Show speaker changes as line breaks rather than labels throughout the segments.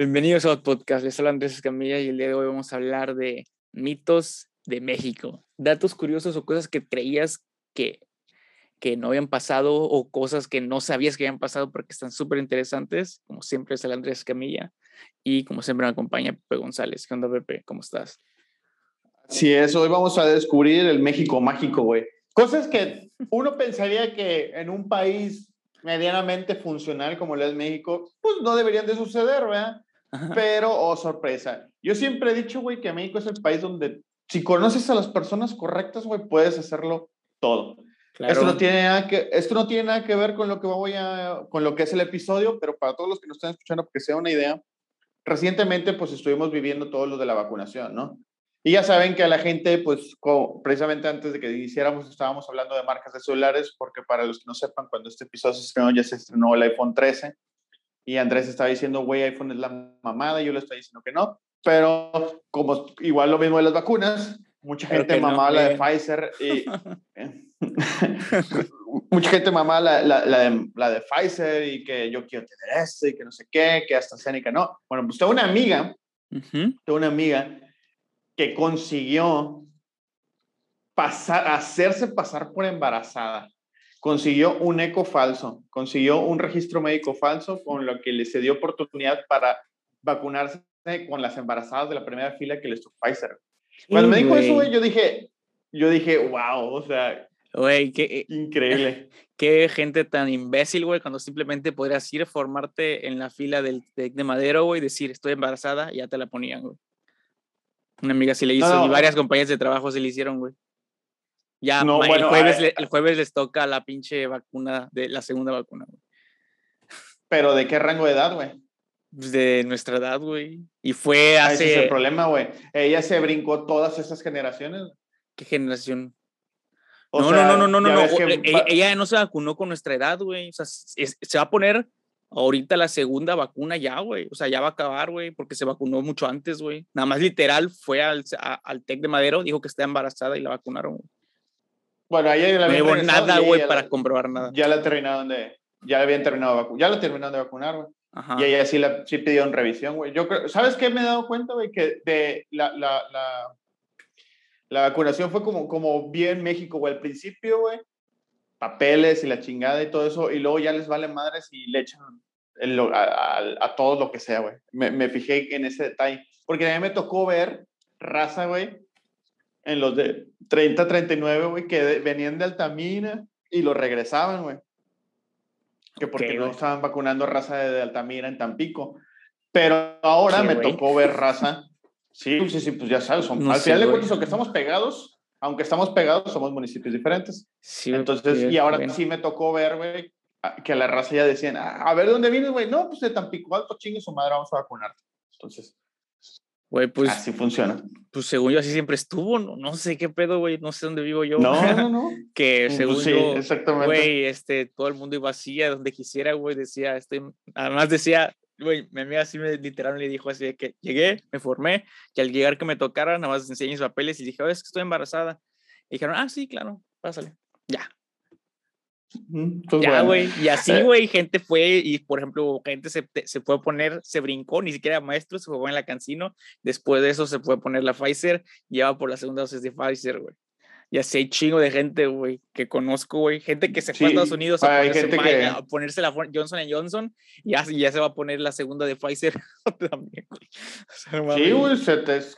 Bienvenidos a podcast. Les habla Andrés Escamilla y el día de hoy vamos a hablar de mitos de México. Datos curiosos o cosas que creías que, que no habían pasado o cosas que no sabías que habían pasado porque están súper interesantes. Como siempre es el Andrés Escamilla y como siempre me acompaña Pepe González. ¿Qué onda, Pepe? ¿Cómo estás?
Sí, es. Hoy vamos a descubrir el México mágico, güey. Cosas que uno pensaría que en un país medianamente funcional como lo es México, pues no deberían de suceder, ¿verdad? Pero, oh sorpresa, yo siempre he dicho, güey, que México es el país donde si conoces a las personas correctas, güey, puedes hacerlo todo. Esto, no tiene nada que, esto no tiene nada que ver con lo que voy a, con lo que es el episodio, pero para todos los que nos están escuchando, porque sea una idea, recientemente pues estuvimos viviendo todo lo de la vacunación, ¿no? Y ya saben que a la gente, pues precisamente antes de que hiciéramos, estábamos hablando de marcas de celulares, porque para los que no sepan, cuando este episodio se estrenó, ya se estrenó el iPhone 13. Y Andrés estaba diciendo, güey, iPhone es la mamada, y yo le estoy diciendo que no. Pero como igual lo mismo de las vacunas, mucha gente mamaba la de Pfizer y... mucha gente mamaba la, la, la, de, la de Pfizer y que yo quiero tener este y que no sé qué, que hasta AstraZeneca no. Bueno, pues tengo una amiga, tengo una amiga que consiguió pasar, hacerse pasar por embarazada. Consiguió un eco falso, consiguió un registro médico falso con lo que le se dio oportunidad para vacunarse con las embarazadas de la primera fila que les tocó Pfizer. Cuando me dijo eso, yo dije, yo dije, wow, o sea,
Güey, qué
eh, increíble.
Qué gente tan imbécil, güey, cuando simplemente podrías ir a formarte en la fila del de madero, güey, decir, estoy embarazada, y ya te la ponían, güey. Una amiga sí le hizo y varias compañías de trabajo se le hicieron, güey. Ya, el, jueves, el jueves les toca la pinche vacuna, de la segunda vacuna, güey.
¿Pero de qué rango de edad, güey?
Pues de nuestra edad, güey. Y fue hace...
ese es el problema, güey. Ella se brincó todas esas generaciones.
¿Qué generación? no, no, no, no, no, no, ella, ella, no se vacunó con nuestra edad, güey. O sea, se va a poner ahorita la segunda vacuna ya, güey. O sea, ya va a acabar, güey, porque se vacunó mucho antes, güey. Nada más literal fue al, al TEC de Madero, dijo que está embarazada y la vacunaron, güey.
Bueno, ahí
la No llevo nada, güey, para comprobar nada.
Ya la terminaron de, ya habían terminado de vacunar, ya la terminaron de vacunar, güey. Y ella sí, la, sí pidieron revisión, güey. Yo creo, ¿sabes qué me he dado cuenta, güey? Que de la, la, la, la vacunación fue como, como bien México, güey. Al principio, güey, papeles y la chingada y todo eso, y luego ya les vale madres y le echan a, a, todo lo que sea, güey. Me, me, fijé en ese detalle, porque a mí me tocó ver raza, güey, en los de 30, 39, güey, que venían de Altamira y lo regresaban, güey. Que porque no estaban vacunando raza de, Altamira en Tampico. Pero ahora me tocó ver raza. Sí, sí, sí, pues ya sabes, son, al final de cuentas, aunque estamos pegados, aunque estamos pegados, somos municipios diferentes. Sí, Entonces, y ahora sí me tocó ver, güey, que la raza ya decían, ah, a ver dónde vienes, güey. No, pues de Tampico Alto, chingue su madre, vamos a vacunarte. Entonces,
güey, pues.
Así funciona.
Pues según yo, así siempre estuvo. No, no sé qué pedo, güey. No sé dónde vivo yo.
No, no, no.
que pues según
sí,
yo,
exactamente.
güey, este, todo el mundo iba así a donde quisiera, güey. Decía, estoy. Además decía, güey, mi amiga así me literal le dijo así de que llegué, me formé, y al llegar que me tocara, nada más enseñé mis papeles y dije, oye, es que estoy embarazada. Y dijeron, ah, sí, claro, pásale. Ya,
pues
ya, güey. Y así, eh. güey, gente fue y, por ejemplo, gente se, se fue a poner, se brincó, ni siquiera maestro, se fue en la Cancino. Después de eso se fue a poner la Pfizer, lleva por la segunda dosis de Pfizer, güey. Y así hay chingo de gente, güey, que conozco, güey. Gente que se fue a Estados Unidos a ponerse, que... a ponerse, la Johnson Johnson y ya, ya, se va a poner la segunda de Pfizer también,
güey. sí, güey, es,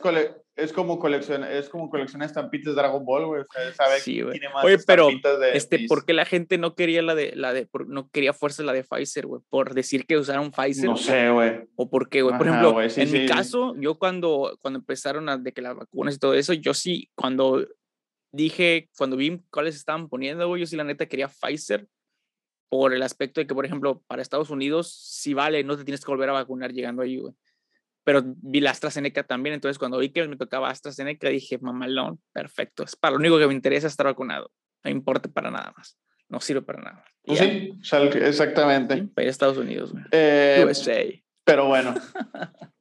es como colección, es como estampitas de Dragon Ball, güey. O sea, sabe
sí, que tiene más Oye, pero de este, ¿por qué la gente no quería la de la de no quería fuerza la de Pfizer, güey? Por decir que usaron Pfizer.
No sé, güey.
O por qué, güey. Por ejemplo, en mi caso, yo cuando cuando empezaron a de que las vacunas y todo eso, yo sí cuando dije, cuando vi cuáles estaban poniendo, güey, yo sí la neta quería Pfizer por el aspecto de que, por ejemplo, para Estados Unidos, sí vale, no te tienes que volver a vacunar llegando ahí, güey pero vi la AstraZeneca también, entonces cuando vi que me tocaba AstraZeneca dije, mamalón, perfecto, es para lo único que me interesa estar vacunado, no importa para nada más, no sirve para nada.
Pues sí, exactamente.
para Estados Unidos,
eh, USA. Pero bueno.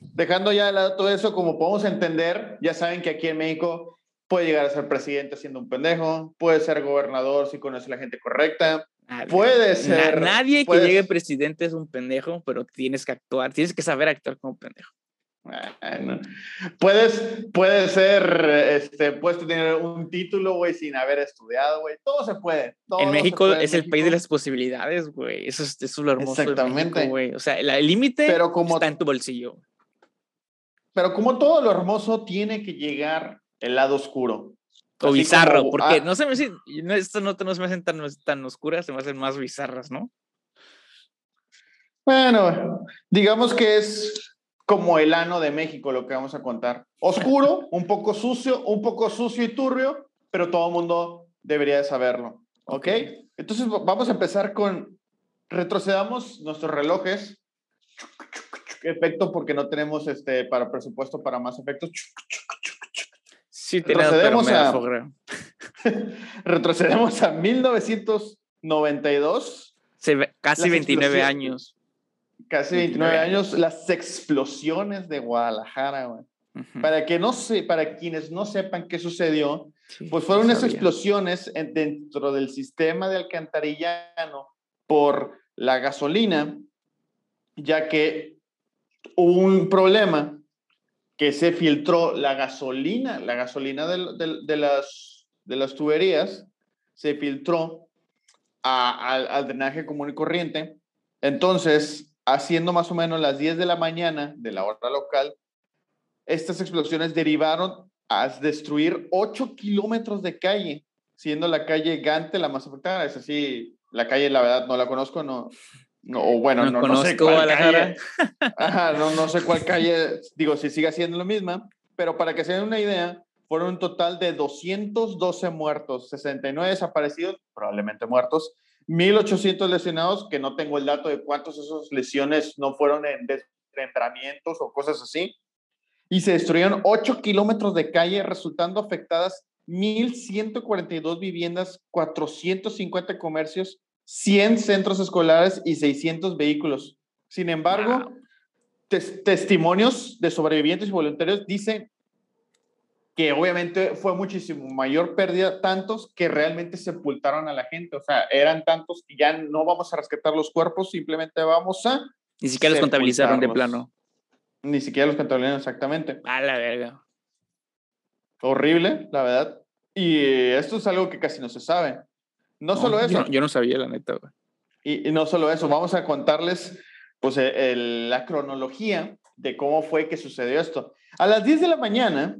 Dejando ya de lado todo eso, como podemos entender, ya saben que aquí en México puede llegar a ser presidente siendo un pendejo, puede ser gobernador si conoce a la gente correcta, Puede ser.
nadie que llegue presidente es un pendejo, pero tienes que actuar, tienes que saber actuar como pendejo.
Puedes, puede ser, este, puedes tener un título, güey, sin haber estudiado, güey. Todo se puede.
en México es el país de las posibilidades, güey. Eso es, eso es lo hermoso Exactamente. güey. O sea, el límite está en tu bolsillo.
Pero como todo lo hermoso, tiene que llegar el lado oscuro.
O bizarro, porque ah no se me hacen, estas notas no se me hacen tan, tan oscuras, se me hacen más bizarras, ¿no?
Bueno, digamos que es como el ano de México lo que vamos a contar. Oscuro, un poco sucio, un poco sucio y turbio, pero todo el mundo debería de saberlo. ¿Ok? Entonces vamos a empezar con, retrocedamos nuestros relojes. Efecto porque no tenemos este para presupuesto para más efectos.
Sí, retrocedemos a,
retrocedemos a 1992.
casi 29 años.
Casi 29 años, las explosiones de Guadalajara, güey. Para que no se, para quienes no sepan qué sucedió, pues fueron unas explosiones dentro del sistema de alcantarillano por la gasolina, ya que hubo un problema que se filtró la gasolina, la gasolina de, las, de las tuberías, se filtró al drenaje común y corriente. Entonces, haciendo más o menos las 10 de la mañana de la hora local, estas explosiones derivaron a destruir 8 kilómetros de calle, siendo la calle Gante la más afectada. Es así, la calle, la verdad, no la conozco, no, no, o bueno, no, no, sé cuál calle. Ajá, no, no sé cuál calle, digo, si sigue siendo lo misma, pero para que se den una idea, fueron un total de 212 muertos, 69 desaparecidos, probablemente muertos, 1.800 lesionados, que no tengo el dato de cuántos esos lesiones no fueron en desmembramientos o cosas así, y se destruyeron 8 kilómetros de calle, resultando afectadas 1.142 viviendas, 450 comercios 100 centros escolares y 600 vehículos. Sin embargo, testimonios de sobrevivientes y voluntarios dicen que obviamente fue muchísimo mayor pérdida, tantos que realmente sepultaron a la gente. O sea, eran tantos que ya no vamos a rescatar los cuerpos, simplemente vamos a...
Ni siquiera los contabilizaron de plano.
Ni siquiera los contabilizaron exactamente.
A la verga.
Horrible, la verdad. Y esto es algo que casi no se sabe. No, solo eso.
Yo, no sabía, la neta,
Y, no solo eso, vamos a contarles pues, e, la cronología de cómo fue que sucedió esto. A las 10 de la mañana,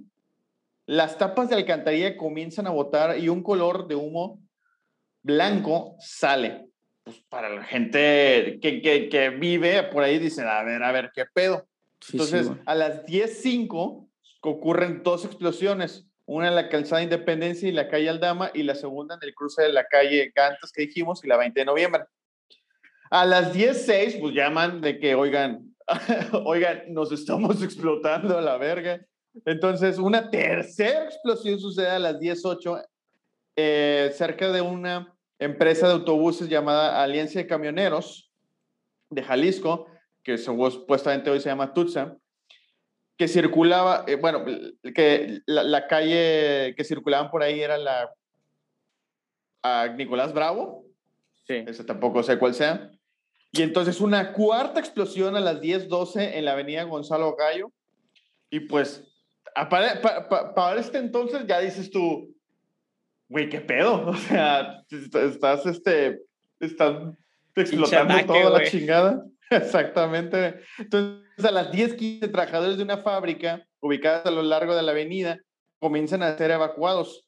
las tapas de alcantarilla comienzan a botar y un color de humo blanco sale. Pues para la gente que, que, que vive por ahí, dicen, a ver, a ver, ¿qué pedo? Entonces, a las 10.05 ocurren dos explosiones una en la calzada Independencia y la calle Aldama, y la segunda en el cruce de la calle Gantas que dijimos, y la 20 de noviembre. A las 10.06, pues llaman de que, oigan, oigan, nos estamos explotando a la verga. Entonces, una tercera explosión sucede a las 10.08 eh, cerca de una empresa de autobuses llamada Alianza de Camioneros de Jalisco, que supuestamente hoy se llama Tutsa que circulaba, eh, bueno, que la, calle que circulaban por ahí era la a Nicolás Bravo. Sí. Ese tampoco sé cuál sea. Y entonces una cuarta explosión a las 10:12 en la avenida Gonzalo Gallo. Y pues, para, para, este entonces ya dices tú, güey, ¿qué pedo? O sea, estás, este, estás explotando toda la chingada. Exactamente. Entonces, a las 10, 15 trabajadores de una fábrica ubicadas a lo largo de la avenida comienzan a ser evacuados.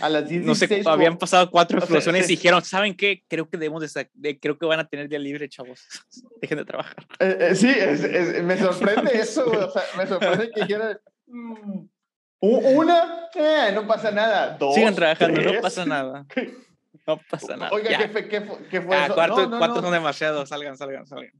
A las 10,
no sé, habían pasado cuatro explosiones y dijeron, ¿saben qué? Creo que debemos de, creo que van a tener día libre, chavos. Dejen de trabajar.
Eh, eh, sí, me sorprende eso. o sea, me sorprende que dijeran, mm, una, eh, no pasa nada. Dos,
Sigan trabajando, no pasa nada. No pasa nada.
Oiga, ¿qué fue, qué qué fue ah, eso?
Cuarto, no, no, son demasiados. Salgan, salgan, salgan.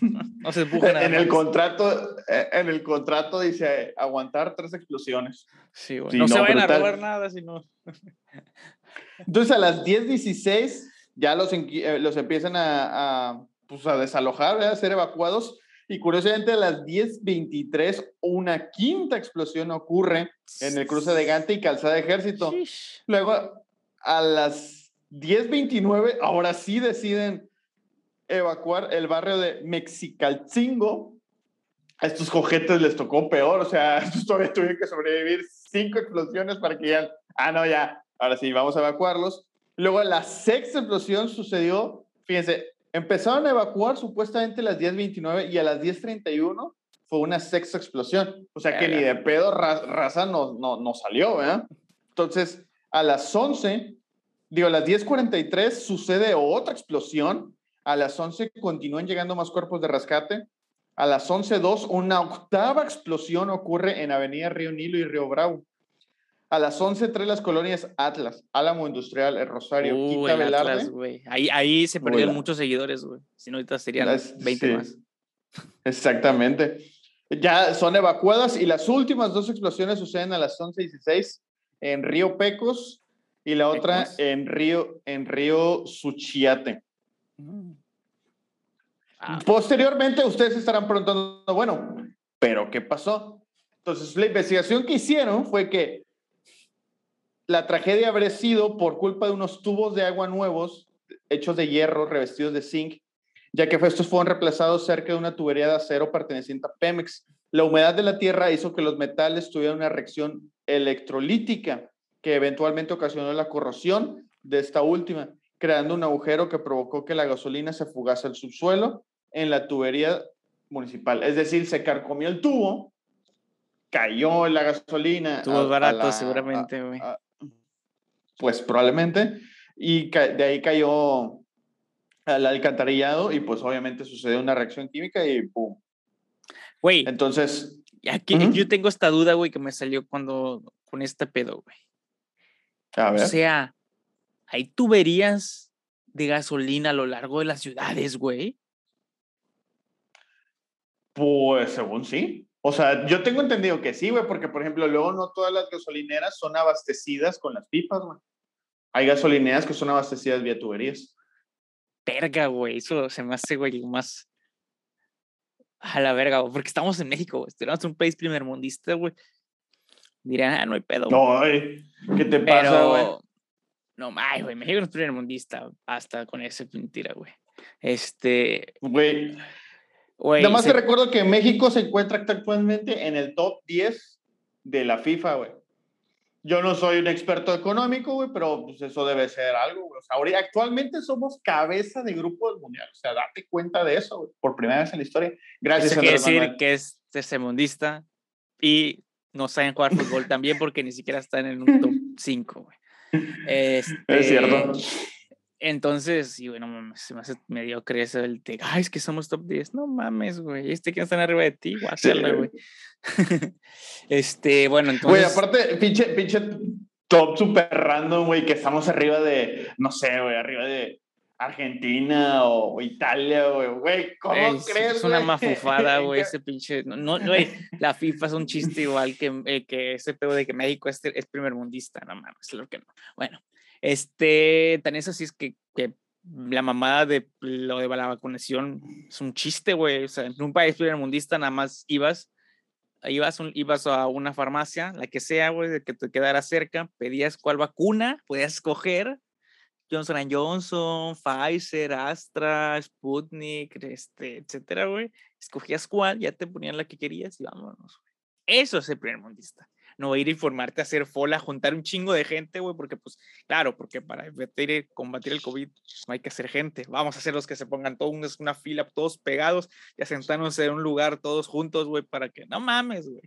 No se empujen
En el, contrato, eh, en el contrato dice aguantar tres explosiones.
Sí, bueno. no, se vayan a robar nada, sino.
Entonces a las 10.16 ya los, eh, los empiezan a, a, pues, a desalojar, a ser evacuados. Y curiosamente a las 10.23 una quinta explosión ocurre en el cruce de Gante y Calzada de Ejército. Luego a las 10.29, ahora sí deciden evacuar el barrio de Mexicalcingo. A estos cojetes les tocó peor, o sea, estos todavía tuvieron que sobrevivir cinco explosiones para que ya, ah, no, ya, ahora sí, vamos a evacuarlos. Luego la sexta explosión sucedió, fíjense, empezaron a evacuar supuestamente a las 10.29 y a las 10.31 fue una sexta explosión. O sea que ni de pedo raza no, no, no salió, ¿verdad? Entonces, a las 11, digo, a las 10.43 sucede otra explosión. A las 11 continúan llegando más cuerpos de rescate. A las 11.02, una octava explosión ocurre en Avenida Río Nilo y Río Bravo. A las 11.03 las colonias Atlas, Álamo Industrial, El Rosario, Quita
Velarde. ahí, ahí se perdieron muchos seguidores, güey. Si no, ahorita serían 20 más.
Exactamente. Ya son evacuadas y las últimas dos explosiones suceden a las 11.16 en Río Pecos y la otra en Río, en Río Suchiate. Mm. Ah. Posteriormente, ustedes estarán preguntando, bueno, ¿pero qué pasó? Entonces, la investigación que hicieron fue que la tragedia habría sido por culpa de unos tubos de agua nuevos, hechos de hierro, revestidos de zinc, ya que estos fueron reemplazados cerca de una tubería de acero perteneciente a Pemex. La humedad de la tierra hizo que los metales tuvieran una reacción electrolítica que eventualmente ocasionó la corrosión de esta última, creando un agujero que provocó que la gasolina se fugase al subsuelo en la tubería municipal. Es decir, se carcomió el tubo, cayó la gasolina.
Tuvo barato, seguramente,
Pues probablemente. Y de ahí cayó al alcantarillado y pues obviamente sucedió una reacción química y ¡pum!
Güey.
Entonces.
Aquí, Yo tengo esta duda, güey, que me salió cuando con este pedo, güey.
A ver.
O sea, hay tuberías de gasolina a lo largo de las ciudades, güey.
Pues según sí. O sea, yo tengo entendido que sí, güey, porque por ejemplo, luego no todas las gasolineras son abastecidas con las pipas, güey. Hay gasolineras que son abastecidas vía tuberías.
Verga, güey, eso se me hace, güey, más a la verga, güey, porque estamos en México, güey. Estamos un país primermundista, güey. Dirán, ah, no hay pedo.
No, ¿qué te pasa, güey?
No, ay, güey, México no es primermundista. Hasta con esa mentira, güey. Este.
Güey. Nada más te recuerdo que México se encuentra actualmente en el top 10 de la FIFA, güey. Yo no soy un experto económico, güey, pero pues eso debe ser algo, güey. O sea, ahorita, actualmente somos cabeza de grupo del mundial. O sea, date cuenta de eso, güey, por primera vez en la historia. Gracias,
Eso quiere decir que es tercermundista y no saben jugar fútbol también porque ni siquiera están en un top 5, güey.
Este, es cierto.
Entonces, sí, bueno, se me hace medio eso el de, ay, es que somos top 10. No mames, güey. Este que están arriba de ti, guácala, güey. este, bueno, entonces.
Güey, aparte, pinche, pinche top super random, güey, que estamos arriba de, no sé, güey, arriba de Argentina o, Italia, güey. Güey, ¿cómo crees?
Es una mafufada, güey, ese pinche. No, no, güey, la FIFA es un chiste igual que, eh, que ese pedo de que México es, es primer mundista, no mames, lo que no. Bueno, este, tan eso sí es que, que la mamada de lo de la vacunación es un chiste, güey. O sea, en un país primer mundista nada más ibas, ibas, ibas a una farmacia, la que sea, güey, que te quedara cerca, pedías cuál vacuna, podías escoger Johnson Johnson, Pfizer, Astra, Sputnik, este, etcétera, güey. Escogías cuál, ya te ponían la que querías y vámonos. Eso es el primer mundista no ir a informarte, a hacer fola, juntar un chingo de gente, güey, porque pues, claro, porque para combatir el COVID no hay que hacer gente. Vamos a hacer los que se pongan todos una fila, todos pegados, y a en un lugar todos juntos, güey, para que, no mames, güey.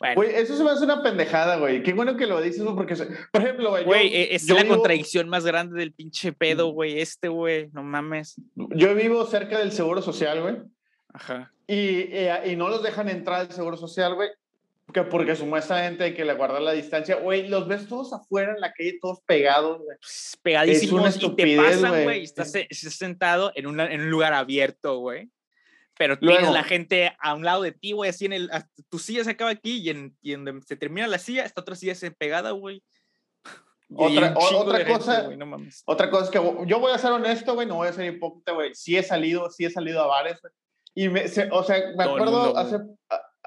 Bueno. Güey, eso se me hace una pendejada, güey. Qué bueno que lo dices, porque, por ejemplo, güey.
Güey, e, es la contradicción más grande del pinche pedo, güey. Este, güey, no mames.
Yo vivo cerca del Seguro Social, güey.
Ajá.
Y, eh, y, no los dejan entrar al Seguro Social, güey. Que porque supuestamente hay que le guardar la distancia. Güey, los ves todos afuera en la calle, todos pegados, güey.
Pues, pegadísimos y te pasan, güey. Estás, sentado en, en, un lugar abierto, güey. Pero tienes la gente a un lado de ti, güey, así en el... Tu silla se acaba aquí y en, y donde se termina la silla, esta otra silla se pegada, güey.
Otra, otra cosa, no mames. otra cosa es que yo voy a ser honesto, güey, no voy a ser hipócrita, güey. Sí he salido, sí he salido a bares, güey. Y me, o sea, me acuerdo hace,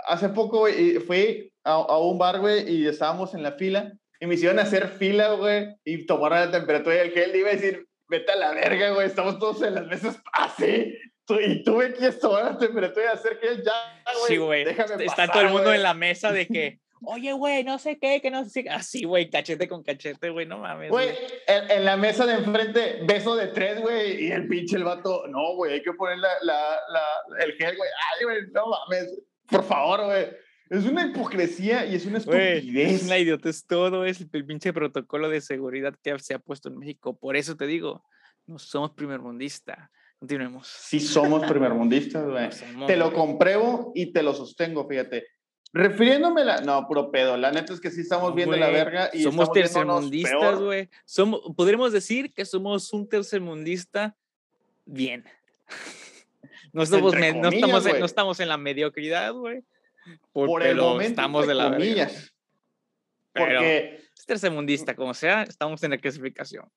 hace poco, güey, fui a, a, un bar, güey, y estábamos en la fila y me hicieron hacer fila, güey, y tomaron la temperatura y el gel. iba a decir, vete a la verga, güey, estamos todos en las mesas así. Y tuve que tomar la temperatura hacer gel ya, güey.
Sí, güey. Está todo el mundo en la mesa de que, oye, güey, no sé qué, que no sé. Así, güey, cachete con cachete, güey, no mames.
Güey, en, la mesa de enfrente, beso de tres, güey, y el pinche el vato, no, güey, hay que poner la, la, la, el gel, güey. Ay, güey, no mames, por favor, güey. Es una hipocresía y es una estupidez.
es una idiotez todo, es el pinche protocolo de seguridad que se ha puesto en México. Por eso te digo, no somos primermundista. Continuemos.
Sí somos primermundistas, güey. te lo compruebo y te lo sostengo, fíjate. Refiriéndome a la... No, puro pedo. La neta es que sí estamos viendo la verga y
somos tercermundistas, güey. Somos, podríamos decir que somos un tercermundista bien. No, estamos, no, estamos, en, no estamos en la mediocridad, güey.
Por, el momento, estamos de la comillas.
Porque es tercermundista, como sea, estamos en la clasificación.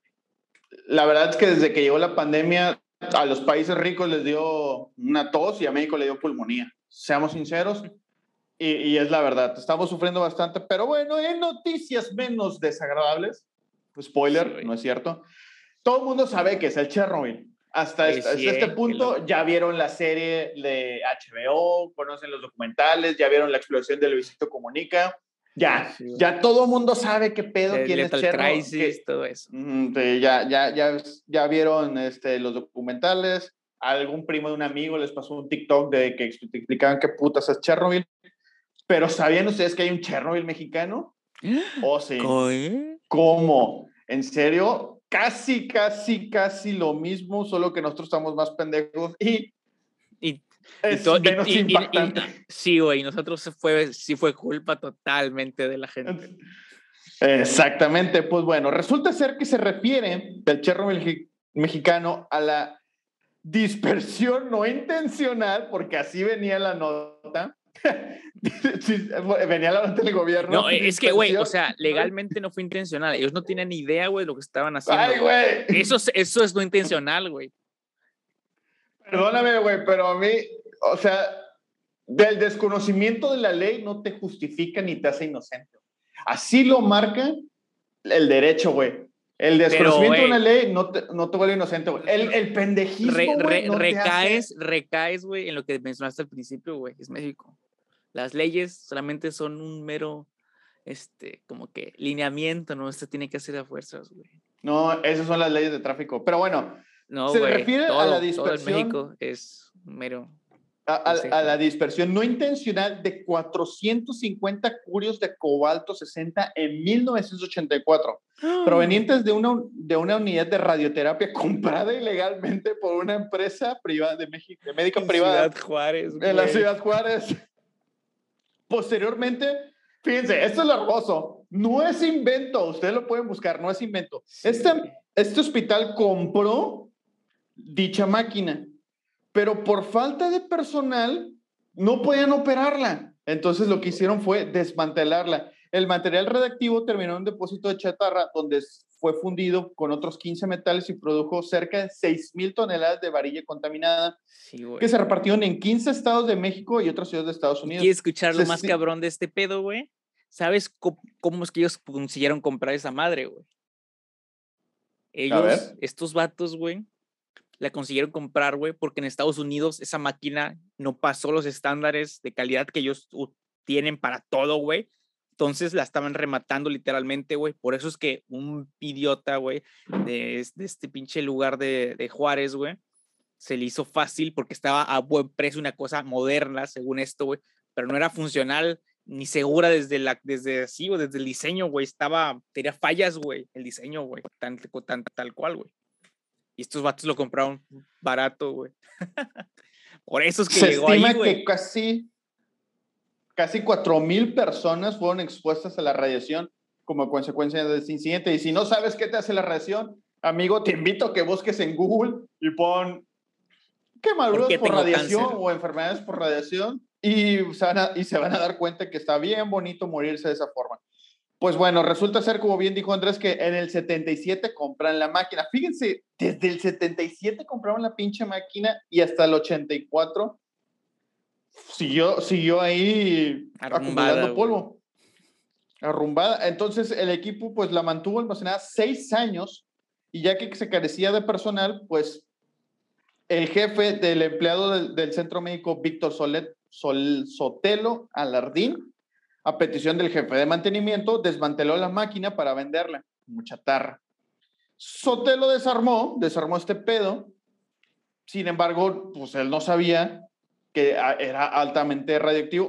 La verdad es que desde que llegó la pandemia, a los países ricos les dio una tos y a México le dio pulmonía. Seamos sinceros, y, y es la verdad, estamos sufriendo bastante, pero bueno, en noticias menos desagradables, spoiler, no es cierto, todo el mundo sabe que es el Chernobyl. Hasta, este punto ya vieron la serie de HBO, conocen los documentales, ya vieron la explosión de Luisito Comunica. Ya, ya todo mundo sabe qué pedo, quién es Chernobyl.
Crisis, todo eso.
ya, ya, ya, ya vieron este, los documentales. algún primo de un amigo les pasó un TikTok de que explicaban qué putas es Chernobyl. Pero ¿sabían ustedes que hay un Chernobyl mexicano? ¿Oh, sí? ¿Cómo? ¿En serio? casi, casi, casi lo mismo, solo que nosotros estamos más pendejos y,
y es menos impactante. sí, güey, nosotros fue, sí fue culpa totalmente de la gente.
Exactamente, pues bueno, resulta ser que se refiere del cherro mexicano a la dispersión no intencional, porque así venía la nota, venía la del gobierno.
No, es que, güey, o sea, legalmente no fue intencional. Ellos no tienen ni idea, güey, de lo que estaban haciendo.
Ay, güey.
Eso, eso es no intencional, güey.
Perdóname, güey, pero a mí, o sea, del desconocimiento de la ley no te justifica ni te hace inocente. Así lo marca el derecho, güey. El desconocimiento de una ley no te, no te vuelve inocente, güey. El, el pendejismo,
recaes, recaes, güey, en lo que mencionaste al principio, güey. Es México. Las leyes solamente son un mero, este, como que lineamiento, ¿no? Esto tiene que hacer a fuerzas, güey.
No, esas son las leyes de tráfico. Pero bueno, no, se refiere a la dispersión.
Todo México es mero.
A, la dispersión no intencional de 450 curios de cobalto 60 en 1984, provenientes de una, de una unidad de radioterapia comprada ilegalmente por una empresa privada de México, de médica privada.
Ciudad Juárez.
En la Ciudad Juárez. Posteriormente, fíjense, esto es lo hermoso. No es invento, ustedes lo pueden buscar, no es invento. Este, este hospital compró dicha máquina, pero por falta de personal no podían operarla. Entonces lo que hicieron fue desmantelarla. El material redactivo terminó en un depósito de chatarra donde fue fundido con otros 15 metales y produjo cerca de 6.000 toneladas de varilla contaminada que se repartieron en 15 estados de México y otras ciudades de Estados Unidos.
¿Quieres escuchar lo más cabrón de este pedo, güey? ¿Sabes cómo, es que ellos consiguieron comprar esa madre, güey? Ellos, estos vatos, güey, la consiguieron comprar, güey, porque en Estados Unidos esa máquina no pasó los estándares de calidad que ellos tienen para todo, güey. Entonces la estaban rematando literalmente, güey. Por eso es que un idiota, güey, de, este pinche lugar de, Juárez, güey, se le hizo fácil porque estaba a buen precio, una cosa moderna, según esto, güey, pero no era funcional ni segura desde la, desde así, o desde el diseño, güey, estaba, tenía fallas, güey, el diseño, güey, tan, tan, tal cual, güey. Y estos vatos lo compraron barato, güey. Por eso es que
se estima que casi casi 4.000 personas fueron expuestas a la radiación como consecuencia de este incidente. Y si no sabes qué te hace la radiación, amigo, te invito a que busques en Google y pon quemaduras por, por radiación o enfermedades por radiación y se, van a, y se van a dar cuenta que está bien bonito morirse de esa forma. Pues bueno, resulta ser, como bien dijo Andrés, que en el 77 compran la máquina. Fíjense, desde el 77 compraron la pinche máquina y hasta el 84 siguió, siguió ahí acumulando polvo. arrumbada. Entonces el equipo pues la mantuvo almacenada seis años y ya que se carecía de personal, pues el jefe del empleado del, centro médico, Víctor Solet, Sol, Sotelo Alardín, a petición del jefe de mantenimiento, desmanteló la máquina para venderla, mucha tarra. Sotelo desarmó, desarmó este pedo, sin embargo, pues él no sabía que era altamente radioactivo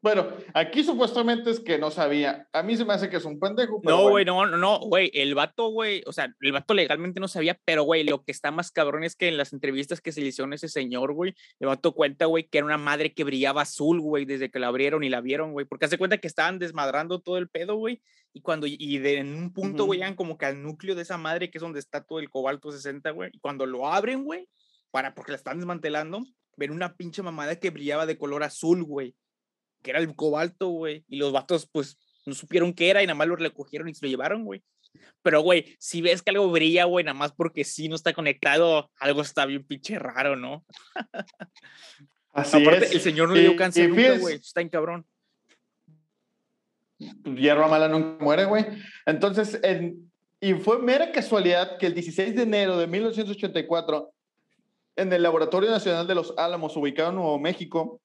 bueno, aquí supuestamente es que no sabía. A mí se me hace que es un pendejo.
no, güey, no, no, güey. El vato, güey, o sea, el vato legalmente no sabía, pero, güey, lo que está más cabrón es que en las entrevistas que se le hicieron a ese señor, güey, el vato cuenta, güey, que era una madre que brillaba azul, güey, desde que la abrieron y la vieron, güey. Porque hace cuenta que estaban desmadrando todo el pedo, güey. Y cuando, y de, en un punto, güey, uh como que al núcleo de esa madre, que es donde está todo el cobalto 60, güey. Y cuando lo abren, güey, para, porque la están desmantelando, ven una pinche mamada que brillaba de color azul, güey que era el cobalto, güey. Y los vatos, pues, no supieron qué era y nada más lo recogieron y se lo llevaron, güey. Pero, güey, si ves que algo brilla, güey, nada más porque sí no está conectado, algo está bien pinche raro, ¿no? Así Aparte, es. el señor no le dio cáncer güey. Está en cabrón.
Hierba mala nunca muere, güey. Entonces, en, y fue mera casualidad que el 16 de enero de 1984, en el Laboratorio Nacional de los Álamos, ubicado en Nuevo México,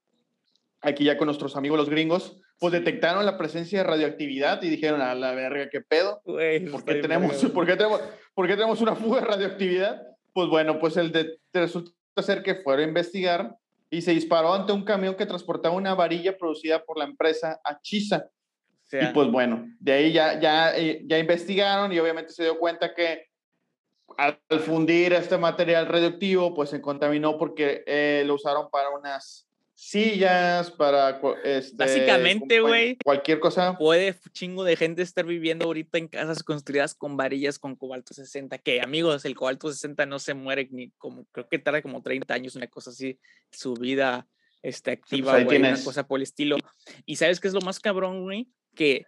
aquí ya con nuestros amigos los gringos, pues detectaron la presencia de radioactividad y dijeron, a la verga, ¿qué pedo? ¿Por, qué tenemos, ¿por, qué tenemos, ¿Por qué tenemos una fuga de radioactividad? Pues bueno, pues el de, resulta ser que fueron a investigar y se disparó ante un camión que transportaba una varilla producida por la empresa Achisa. y pues bueno, de ahí ya, ya, eh, ya investigaron y obviamente se dio cuenta que al fundir este material radioactivo, pues se contaminó porque eh, lo usaron para unas sillas, para este,
básicamente, güey,
cualquier cosa.
Puede chingo de gente estar viviendo ahorita en casas construidas con varillas con cobalto 60, que amigos, el cobalto 60 no se muere ni como creo que tarda como 30 años, una cosa así, su vida este, pues, activa, güey, una cosa por el estilo. Y sabes qué es lo más cabrón, güey, que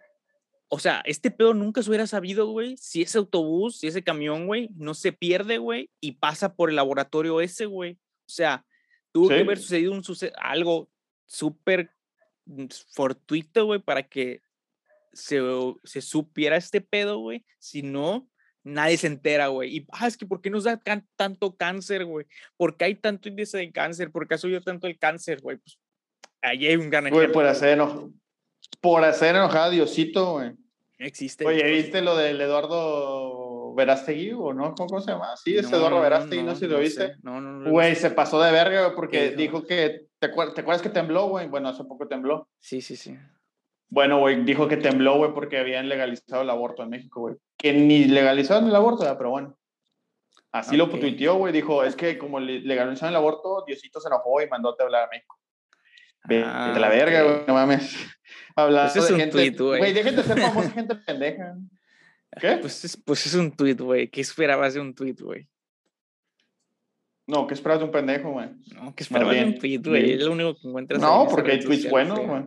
o sea, este pedo nunca se hubiera sabido, güey, si ese autobús, si ese camión, güey, no se pierde, güey, y pasa por el laboratorio ese, güey. O sea, Tuvo que haber sucedido un algo súper mm, fortuito, güey, para que se, se, supiera este pedo, güey. Si no, nadie se entera, güey. Y, ah, es que ¿por qué nos da tanto cáncer, güey? ¿Por qué hay tanto índice de cáncer? ¿Por qué ha subido tanto el cáncer, güey? Pues ahí hay un gran
Güey, por hacer, enojar por hacer enojar a Diosito, güey.
Existe.
Oye, ¿viste lo del Eduardo Verástegui, o no, ¿cómo se llama? Sí, es Eduardo Verástegui, no, sé si lo viste. No, no, no. Güey, se pasó de verga, porque dijo que, ¿te, acuerdas que tembló, güey? Bueno, hace poco tembló.
Sí, sí, sí.
Bueno, güey, dijo que tembló, güey, porque habían legalizado el aborto en México, güey. Que ni legalizaron el aborto, pero bueno. Así lo tuiteó, güey. Dijo, es que como legalizaron el aborto, Diosito se enojó y mandó a hablar a México. de la ah, verga, güey, no mames. Hablando pues de gente. güey. Güey, de ser famosa gente pendeja. ¿Qué?
Pues es, pues es un tweet, güey. ¿Qué esperabas de un tweet, güey?
No, ¿qué esperabas de un pendejo, güey?
No, ¿qué esperabas de un tweet, güey? Es lo único que encuentras.
No, porque hay tweets buenos, güey.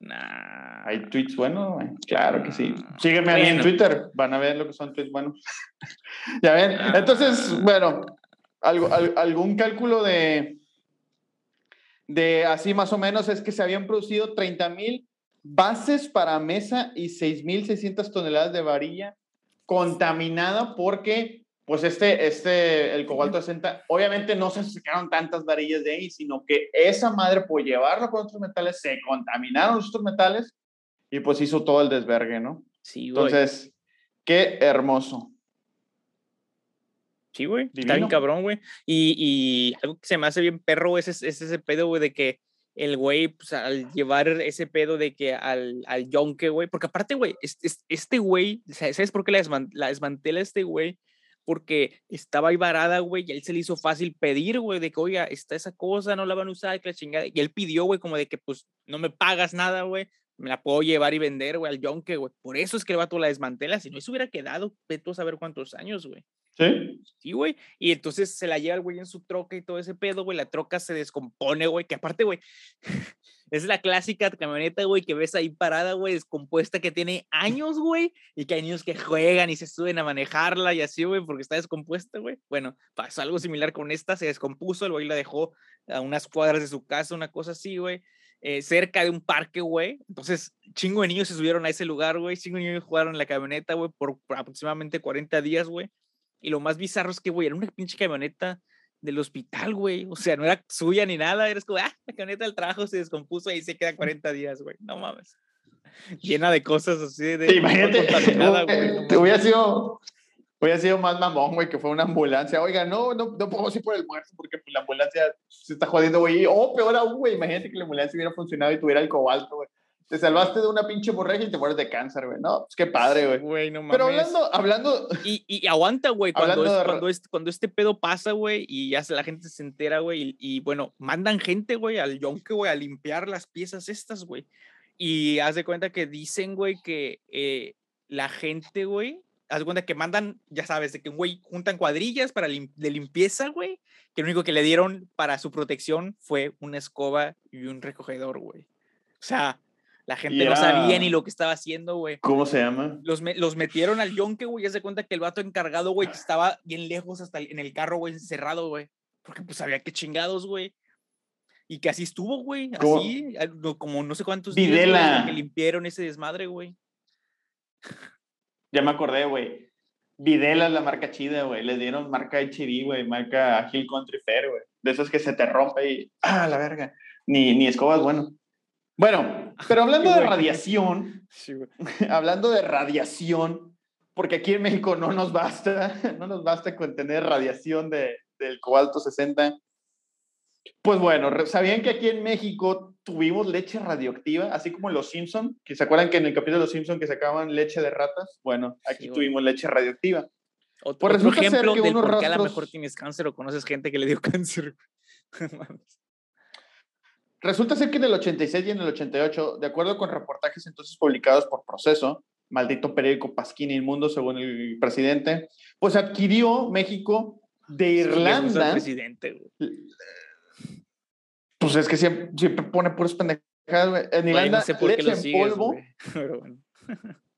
Nah. Hay tweets buenos, güey. Claro que sí. Sígueme a mí en Twitter. Van a ver lo que son tweets buenos. ya ven. Entonces, bueno, algo, algún cálculo de, de así más o menos es que se habían producido 30 mil bases para mesa y 6.600 toneladas de varilla contaminada porque, pues este, este, el cobalto 60, obviamente no se sacaron tantas varillas de ahí, sino que esa madre por llevarlo con otros metales, se contaminaron estos metales y pues hizo todo el desvergue, ¿no?
Sí,
güey. Entonces, qué hermoso.
Sí, güey. Está bien cabrón, güey. Y, y, algo que se me hace bien perro es, es ese pedo, güey, de que el güey, pues, al llevar ese pedo de que al, al yonke, güey, porque aparte, güey, este güey, ¿sabes por qué la, la desmantela este güey? Porque estaba ahí varada, güey, y a él se le hizo fácil pedir, güey, de que, oiga, está esa cosa, no la van a usar, que la chingada. Y él pidió, güey, como de que, pues, no me pagas nada, güey, me la puedo llevar y vender, güey, al yonke, güey. Por eso es que el vato la desmantela, si no, eso hubiera quedado, a saber cuántos años, güey.
Sí.
Sí, güey. Y entonces se la lleva el güey en su troca y todo ese pedo, güey. La troca se descompone, güey. Que aparte, güey, es la clásica camioneta, güey, que ves ahí parada, güey, descompuesta, que tiene años, güey. Y que hay niños que juegan y se suben a manejarla y así, güey, porque está descompuesta, güey. Bueno, pasó algo similar con esta, se descompuso, el güey la dejó a unas cuadras de su casa, una cosa así, güey. eh, cerca de un parque, güey. Entonces, chingo de niños se subieron a ese lugar, güey. Chingo de niños jugaron en la camioneta, güey, por, aproximadamente 40 días, güey. Y lo más bizarro es que, güey, era una pinche camioneta del hospital, güey. O sea, no era suya ni nada. Era como, ah, la camioneta del trabajo se descompuso y se queda 40 días, güey. No mames. Llena de cosas así de.
Imagínate. Te hubiera sido Hubiera sido más mamón, güey, que fue una ambulancia. Oiga, no, no, no podemos ir por el muerto porque pues, la ambulancia se está jodiendo, güey. O peor aún, güey, imagínate que la ambulancia hubiera funcionado y tuviera el cobalto, güey. Te salvaste de una pinche borreja y te mueres de cáncer, güey. No, pues qué padre, güey. Güey, no mames. Pero hablando, hablando...
Y, y aguanta, güey, cuando, cuando, este, cuando este pedo pasa, güey, y ya la gente se entera, güey, y, bueno, mandan gente, güey, al yonke, güey, a limpiar las piezas estas, güey. Y haz de cuenta que dicen, güey, que eh, la gente, güey, haz de cuenta que mandan, ya sabes, de que un güey juntan cuadrillas para de limpieza, güey, que lo único que le dieron para su protección fue una escoba y un recogedor, güey. O sea, la gente no sabía ni lo que estaba haciendo, güey.
¿Cómo se llama?
Los, los metieron al yonke, güey, ya se cuenta que el vato encargado, güey, estaba bien lejos hasta en el carro, güey, encerrado, güey. Porque pues había que chingados, güey. Y que así estuvo, güey. Así, como no sé cuántos
días
que limpiaron ese desmadre, güey.
Ya me acordé, güey. Videla es la marca chida, güey. Le dieron marca HD, güey. Marca Hill Country Fair, güey. De esos que se te rompe y. ¡Ah, la verga! Ni, ni escobas, bueno. Bueno, pero hablando de radiación. Sí, hablando de radiación. Porque aquí en México no nos basta. No nos basta con tener radiación de, del cobalto 60. Pues bueno, ¿sabían que aquí en México tuvimos leche radioactiva, así como los Simpson? Que se acuerdan que en el capítulo de los Simpson que sacaban leche de ratas. Bueno, aquí tuvimos leche radioactiva.
Otro, pues ejemplo ser que unos por qué a lo mejor tienes cáncer o conoces gente que le dio cáncer.
Resulta ser que en el 86 y en el 88, de acuerdo con reportajes entonces publicados por Proceso, maldito periódico Pasquín Inmundo, según el presidente, pues adquirió México de Irlanda.
presidente,
pues es que siempre, siempre pone puros pendejadas, güey. En Irlanda, leche en polvo.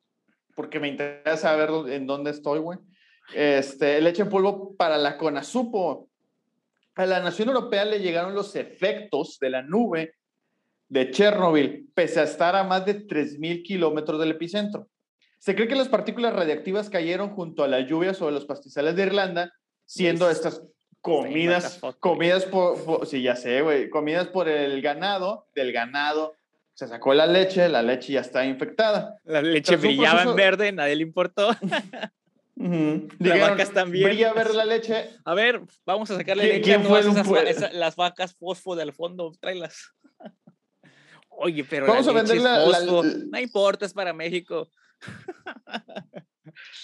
porque me interesa saber en dónde estoy, güey. Este, leche en polvo para la CONASUPO. A la Nación Europea le llegaron los efectos de la nube de Chernobyl, pese a estar a más de 3.000 kilómetros del epicentro. Se cree que las partículas radiactivas cayeron junto a la lluvia sobre los pastizales de Irlanda, siendo estas comidas, comidas por, sí, ya sé, güey, comidas por el ganado, del ganado se sacó la leche, la leche ya está infectada.
La leche brillaba en verde, nadie le importó.
Las vacas también. Brilla ver la leche.
A ver, vamos a sacarle leche ¿quién fue esas, las vacas fosfo del fondo, tráelas. Oye, pero vamos a vender la, no importa, es para México.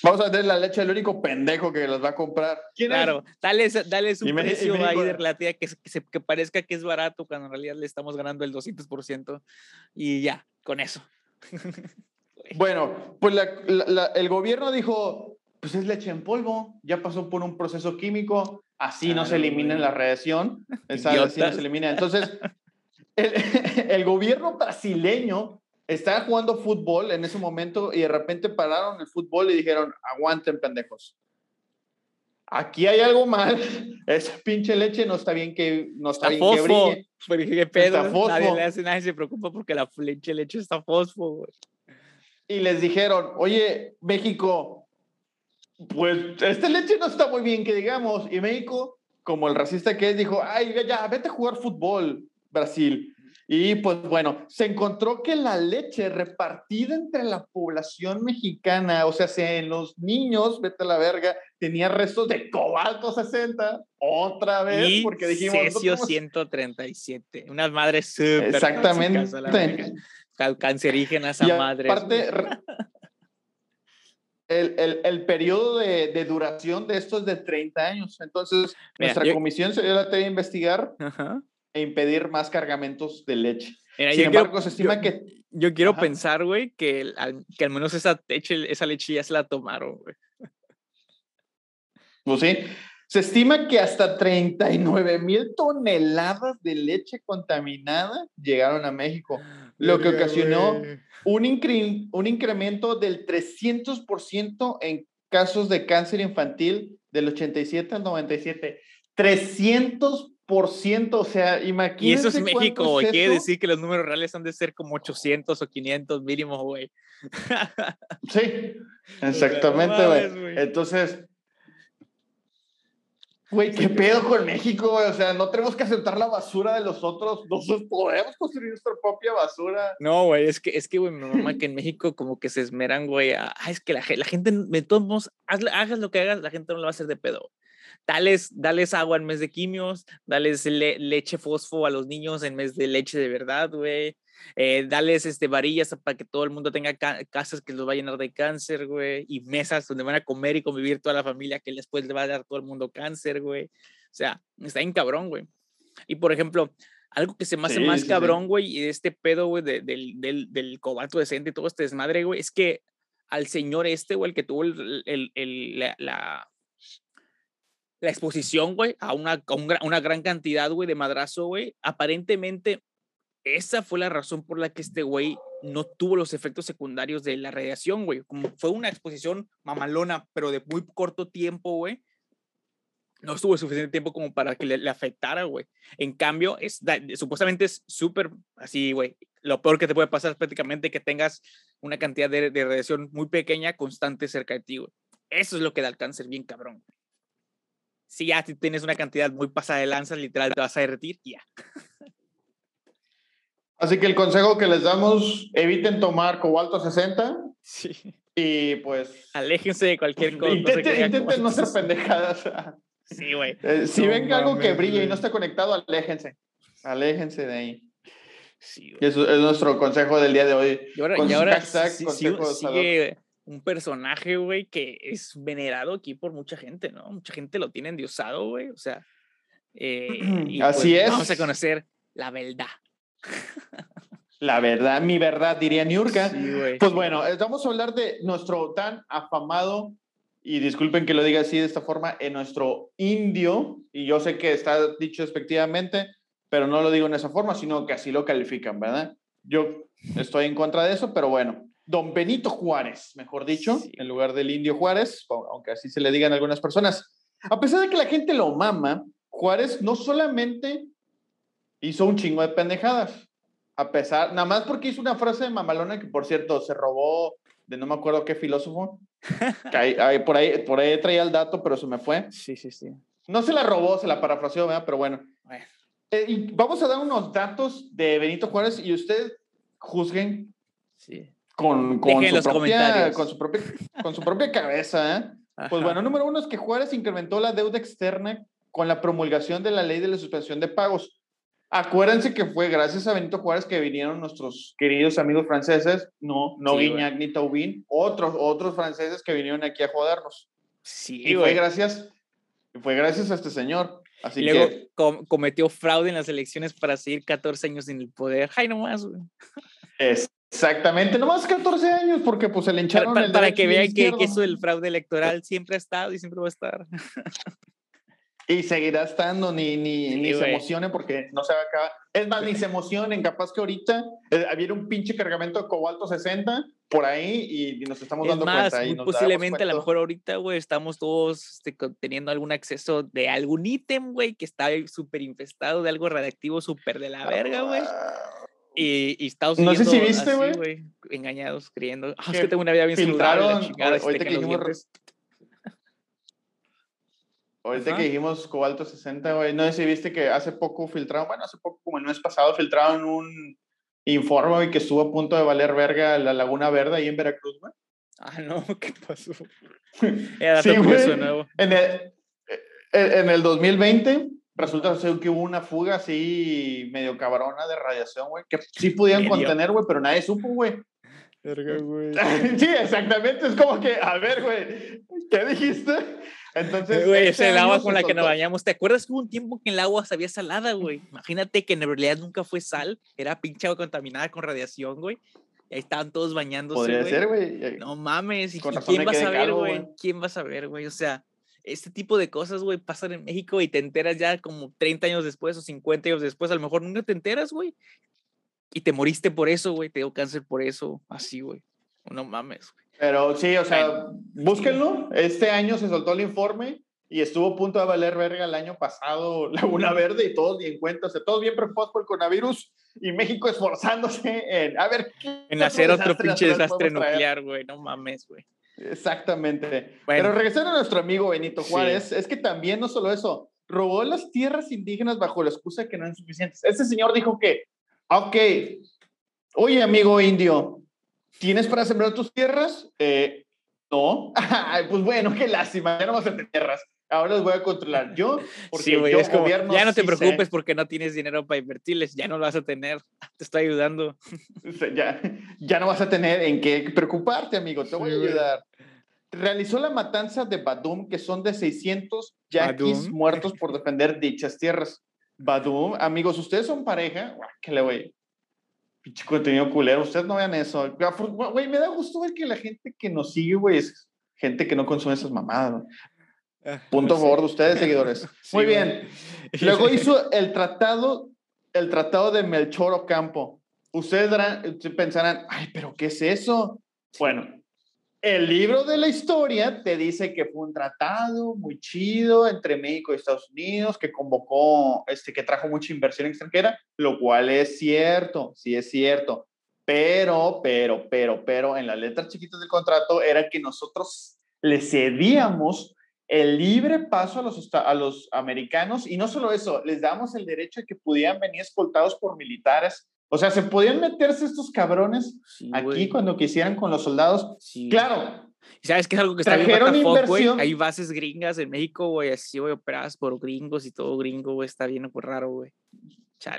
Vamos a vender la leche del único pendejo que las va a comprar.
claro, dale, dale su precio ahí de relativa que, que, parezca que es barato cuando en realidad le estamos ganando el 200% y ya, con eso.
bueno, pues el gobierno dijo, pues es leche en polvo, ya pasó por un proceso químico, así no se elimina la radiación, así no se elimina. Entonces, el, el gobierno brasileño estaba jugando fútbol en ese momento y de repente pararon el fútbol y dijeron, aguanten pendejos. Aquí hay algo mal. Esa pinche leche no está bien que no está, bien que brille.
¿Qué pedo? Nadie le hace nadie se preocupa porque la leche, leche está fosfo,
Y les dijeron, oye, México, pues esta leche no está muy bien que digamos. Y México, como el racista que es, dijo, ay, ya, vete a jugar fútbol, Brasil. Y pues bueno, se encontró que la leche repartida entre la población mexicana, o sea, en los niños, vete a la verga, tenía restos de cobalto 60, otra vez, porque dijimos...
Cesio 137, unas madres súper...
Exactamente.
Cancerígenas a madres.
Aparte, el, el, el, periodo de, de, duración de esto es de 30 años. Entonces, nuestra comisión se dio la tarea de investigar. Ajá e impedir más cargamentos de leche. Sin embargo, se estima que...
Yo quiero pensar, güey, que, que al menos esa, leche, esa leche ya se la tomaron, güey.
Pues sí. Se estima que hasta 39 mil toneladas de leche contaminada llegaron a México, lo que ocasionó un, un incremento del 300% en casos de cáncer infantil del 87 al 97. 300 o sea, imagínate.
Y eso es México, güey. Quiere decir que los números reales han de ser como 800 o 500 mínimo, güey.
sí, exactamente, güey. Entonces, Güey, ¿qué pedo con México, güey? O sea, no tenemos que aceptar la basura de los otros. Nosotros podemos construir nuestra propia basura.
No, güey, es que, es que, güey, mi mamá que en México como que se esmeran, güey. ah, es que la, la gente, de todos modos, hagas lo que hagas, la gente no lo va a hacer de pedo. Dales, dales agua en vez de quimios, dales leche fosfo a los niños en vez de leche de verdad, güey. Eh, dales este, varillas para que todo el mundo tenga casas que los va a llenar de cáncer, güey, y mesas donde van a comer y convivir toda la familia que después le va a dar todo el mundo cáncer, güey. O sea, está bien cabrón, güey. Y por ejemplo, algo que se me hace más cabrón, güey, y este pedo, güey, del, del, del, cobalto decente y todo este desmadre, güey, es que al señor este, güey, el que tuvo el, el, la, la, la, exposición, güey, a una, una gran cantidad, güey, de madrazo, güey, aparentemente esa fue la razón por la que este güey no tuvo los efectos secundarios de la radiación, güey. Como fue una exposición mamalona, pero de muy corto tiempo, güey. No estuvo suficiente tiempo como para que le, afectara, güey. En cambio, es, supuestamente es súper así, güey. Lo peor que te puede pasar es prácticamente que tengas una cantidad de, radiación muy pequeña, constante cerca de ti, güey. Eso es lo que da el cáncer bien cabrón. Si ya tienes una cantidad muy pasada de lanzas, literal te vas a derretir y ya.
Así que el consejo que les damos, eviten tomar cobalto 60. Sí. Y pues...
Aléjense de cualquier cosa.
Intenten, no ser pendejadas.
Sí, güey.
Eh, si ven algo que brilla y no está conectado, aléjense. Aléjense de ahí. Sí, güey. Eso es nuestro consejo del día de hoy.
Y ahora, y ahora sigue un personaje, güey, que es venerado aquí por mucha gente, ¿no? Mucha gente lo tiene endiosado, güey. O sea... Eh,
Así
pues,
es.
Vamos a conocer la verdad.
La verdad, mi verdad, diría Niurka. pues bueno, eh, vamos a hablar de nuestro tan afamado, y disculpen que lo diga así de esta forma, en nuestro indio, y yo sé que está dicho despectivamente, pero no lo digo en esa forma, sino que así lo califican, ¿verdad? Yo estoy en contra de eso, pero bueno, don Benito Juárez, mejor dicho, en lugar del indio Juárez, aunque así se le digan algunas personas. A pesar de que la gente lo mama, Juárez no solamente hizo un chingo de pendejadas. A pesar, nada más porque hizo una frase de mamalona que, por cierto, se robó de no me acuerdo qué filósofo. por, ahí, por ahí traía el dato, pero se me fue.
Sí, sí, sí.
No se la robó, se la parafraseó, ¿verdad? Pero bueno. Eh, y vamos a dar unos datos de Benito Juárez y ustedes juzguen sí. Con, con, su propia, con, su propia, con su propia cabeza. ¿eh? Pues bueno, número uno es que Juárez incrementó la deuda externa con la promulgación de la ley de la suspensión de pagos. Acuérdense que fue gracias a Benito Juárez que vinieron nuestros queridos amigos franceses, no, no Guignac ni Taubín, otros, otros franceses que vinieron aquí a jodernos. Sí, y fue gracias, fue gracias a este señor. Así luego que,
cometió fraude en las elecciones para seguir 14 años en el poder. Ay, nomás, güey.
Exactamente, nomás 14 años, porque pues se le hincharon
para, para que vean que, que, eso del fraude electoral siempre ha estado y siempre va a estar.
Y seguirá estando, ni, ni, ni se emocionen porque no se va a acabar. Es más, ni se emocionen, capaz que ahorita eh, había un pinche cargamento de cobalto 60 por ahí y, nos estamos dando cuenta.
Muy posiblemente a lo mejor ahorita, güey, estamos todos este, teniendo algún acceso de algún ítem, güey, que está súper infestado de algo radiactivo súper de la verga, güey. Y, y Estados
Unidos. No sé si viste, güey.
Engañados, creyendo. Ah, es que tengo una vida bien filtraron,
saludable. Ahorita que dijimos Ahorita que dijimos cobalto 60, güey, no sé si viste que hace poco filtraron, bueno, hace poco, como el mes pasado, filtraron un informe, güey, que estuvo a punto de valer verga la Laguna Verde ahí en Veracruz, güey.
Ah, no, ¿qué pasó? sí, güey.
Nuevo. En el, eh, en el 2020 resulta ser que hubo una fuga así medio cabrona de radiación, güey, que sí podían contener, güey, pero nadie supo, güey.
Verga, güey.
sí, exactamente, es como que, a ver, güey, ¿qué dijiste? Entonces,
güey, es el agua con la que nos bañamos. ¿Te acuerdas que hubo un tiempo que el agua sabía salada, güey? Imagínate que en realidad nunca fue sal, era pinche agua contaminada con radiación, güey. Y ahí estaban todos bañándose.
Podría ser, güey.
No mames, ¿y quién va a saber, güey? ¿Quién va a saber, güey? O sea, este tipo de cosas, güey, pasan en México y te enteras ya como 30 años después o 50 años después, a lo mejor nunca te enteras, güey. Y te moriste por eso, güey, te dio cáncer por eso, así, güey. No mames, güey.
Pero sí, o sea, búsquenlo. Este año se soltó el informe y estuvo a punto de valer verga el año pasado Laguna Verde y todos bien cuenta, o sea, todos bien preocupados por el coronavirus y México esforzándose en, a ver,
en hacer otro pinche desastre nuclear, güey, no mames, güey.
Exactamente. Pero regresando a nuestro amigo Benito Juárez, es que también no solo eso, robó las tierras indígenas bajo la excusa de que no eran suficientes. Este señor dijo que, ok, oye amigo indio, ¿tienes para sembrar tus tierras? Eh, no. pues bueno, qué lástima, ya no vas a tener tierras. Ahora los voy a controlar yo, porque yo,
gobierno ya no te preocupes porque no tienes dinero para invertirles, ya no lo vas a tener, te estoy ayudando.
Ya, ya no vas a tener en qué preocuparte, amigo, te voy a ayudar. Realizó la matanza de Badum, que son de 600 yaquis muertos por defender dichas tierras. Badum, amigos, ustedes son pareja, ¿qué le voy? Pinche contenido culero, ustedes no vean eso. Güey, me da gusto ver que la gente que nos sigue, güey, es gente que no consume esas mamadas. Ah, Punto a favor de ustedes, seguidores. Muy bien. Luego hizo el tratado, el tratado de Melchor Ocampo. Ustedes pensarán, ay, pero ¿qué es eso? Bueno, el libro de la historia te dice que fue un tratado muy chido entre México y Estados Unidos, que convocó, este, que trajo mucha inversión extranjera, lo cual es cierto, sí es cierto. Pero, pero, pero, pero, en las letras chiquitas del contrato era que nosotros le cedíamos el libre paso a los, a los americanos y no solo eso, les damos el derecho de que pudieran venir escoltados por militares. O sea, se podían meterse estos cabrones aquí cuando quisieran con los soldados. Claro.
¿Sabes qué es algo que está bien güey? Hay bases gringas en México, güey, así, güey, operadas por gringos y todo gringo, güey, está bien pues, raro, güey.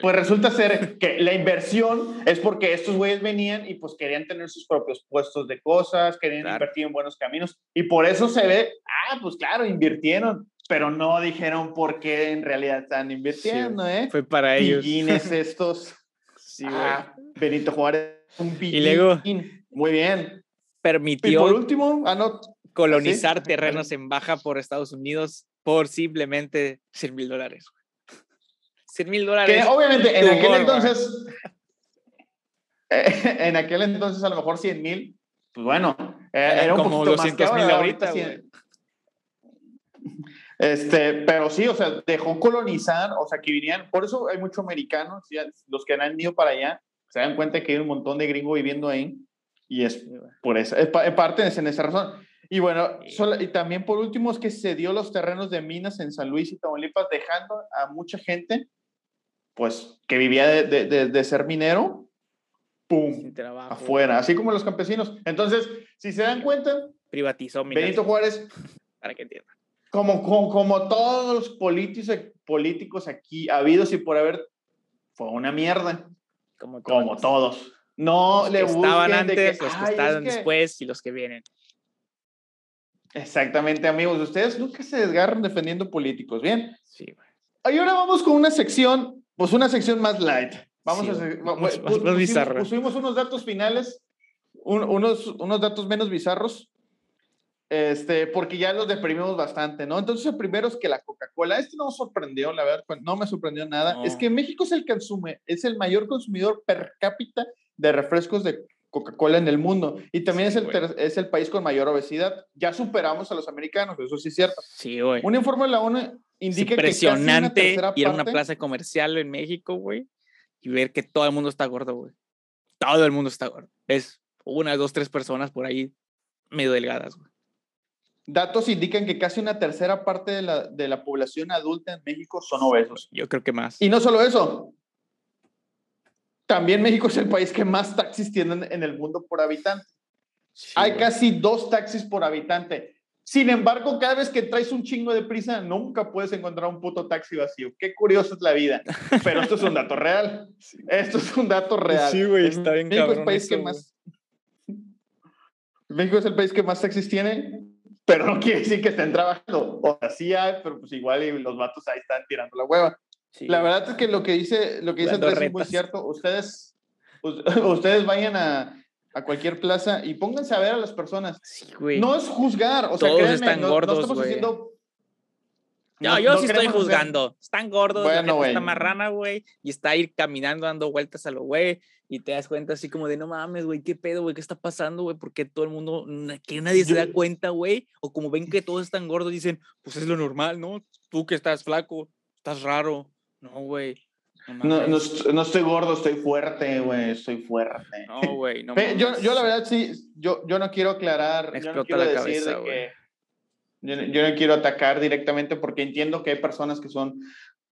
Pues resulta ser que la inversión es porque estos güeyes venían y pues querían tener sus propios puestos de cosas, querían invertir en buenos caminos y por eso se ve, ah, pues claro, invirtieron, pero no dijeron por qué en realidad están invirtiendo, ¿eh?
Fue para ellos.
Pillines estos. sí, ah, Benito Juárez, un pillín. Y luego, muy bien.
Permitió
y por último, ah, no,
colonizar terrenos en baja por Estados Unidos por simplemente 100 mil dólares. 100 mil dólares.
Que obviamente en aquel entonces, en aquel entonces a lo mejor 100 mil, pues bueno, eh, era un como 200 mil ahorita. Este, pero sí, o sea, dejó colonizar, o sea, que vinieran, por eso hay muchos americanos, los que han ido para allá, se dan cuenta que hay un montón de gringos viviendo ahí, y es por eso, es parte de esa razón. Y bueno, y también por último es que se dio los terrenos de minas en San Luis y Tamaulipas, dejando a mucha gente pues, que vivía de, ser minero, ¡pum! Afuera, así como los campesinos. Entonces, si se dan cuenta,
privatizó
Benito Juárez,
para que entiendan.
Como, como, todos los políticos, políticos aquí habidos y por haber, fue una mierda. Como todos. Como todos. No le
estaban antes, los que estaban después y los que vienen.
Exactamente, amigos. Ustedes nunca se desgarran defendiendo políticos, ¿bien?
Sí, güey.
Y ahora vamos con una sección pues una sección más light. Vamos a hacer, más, pusimos, unos datos finales, unos, unos datos menos bizarros, este, porque ya los deprimimos bastante, ¿no? Entonces, el primero es que la Coca-Cola, este no me sorprendió, la verdad, no me sorprendió nada, es que México es el, consume, es el mayor consumidor per cápita de refrescos de Coca-Cola en el mundo y también es, el es el país con mayor obesidad. Ya superamos a los americanos, eso sí es cierto.
Sí, güey.
Un informe de la ONU indica
es impresionante ir a una plaza comercial en México, güey, y ver que todo el mundo está gordo, güey. Todo el mundo está gordo. Es una, dos, tres personas por ahí medio delgadas, güey.
Datos indican que casi una tercera parte de la, de la población adulta en México son obesos.
Yo creo que más.
Y no solo eso, también México es el país que más taxis tienen en el mundo por habitante. Hay casi dos taxis por habitante. Sin embargo, cada vez que traes un chingo de prisa, nunca puedes encontrar un puto taxi vacío. Qué curioso es la vida. Pero esto es un dato real. Esto es un dato real.
Sí, güey, está bien
México es el país que más... México es el país que más taxis tiene, pero no quiere decir que estén trabajando. O sea, sí hay, pero pues igual los vatos ahí están tirando la hueva. La verdad es que lo que dice, lo que dice Andrés es muy cierto. Ustedes, ustedes vayan a, a, cualquier plaza y pónganse a ver a las personas. No es juzgar, o sea,
Todos están gordos,
no, estamos haciendo
No, yo sí estoy juzgando. Están gordos, la gente está marrana, güey, y está ahí caminando, dando vueltas a lo güey, y te das cuenta así como de, no mames, güey, ¿qué pedo, güey? ¿Qué está pasando, güey? Porque todo el mundo, que nadie se da cuenta, güey, o como ven que todos están gordos, dicen, pues es lo normal, ¿no? Tú que estás flaco, estás raro. No, güey.
No, no, no, estoy gordo, estoy fuerte, güey, estoy fuerte.
No, güey, no.
yo, yo la verdad sí, yo, yo no quiero aclarar, yo no quiero decir de que yo, no quiero atacar directamente porque entiendo que hay personas que son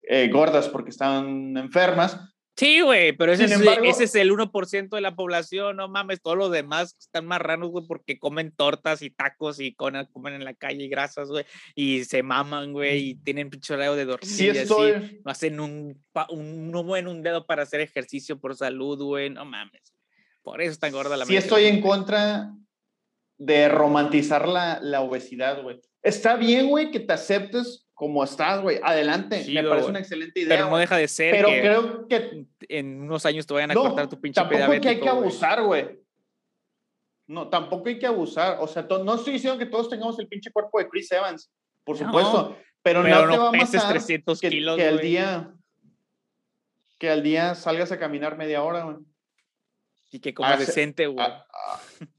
eh, gordas porque están enfermas.
Sí, güey, pero ese, es, ese es el 1% de la población, no mames, todos los demás están marranos, güey, porque comen tortas y tacos y comen en la calle y grasas, güey, y se maman, güey, y tienen pichoreo de dormir sí estoy... así, no hacen un, un, no mueven un dedo para hacer ejercicio por salud, güey, no mames. Por eso está gorda la
Sí estoy en contra de romantizar la, la obesidad, güey. Está bien, güey, que te aceptes como estás, güey. Adelante. me parece una excelente idea.
Pero no deja de ser.
Pero creo que.
En unos años te vayan a cortar tu pinche
Tampoco es que hay que abusar, güey. No, tampoco hay que abusar. O sea, no estoy diciendo que todos tengamos el pinche cuerpo de Chris Evans, por supuesto. pero, no, te va a matar
300
que,
kilos,
que al día que al día salgas a caminar media hora, güey.
Y que comas decente, güey.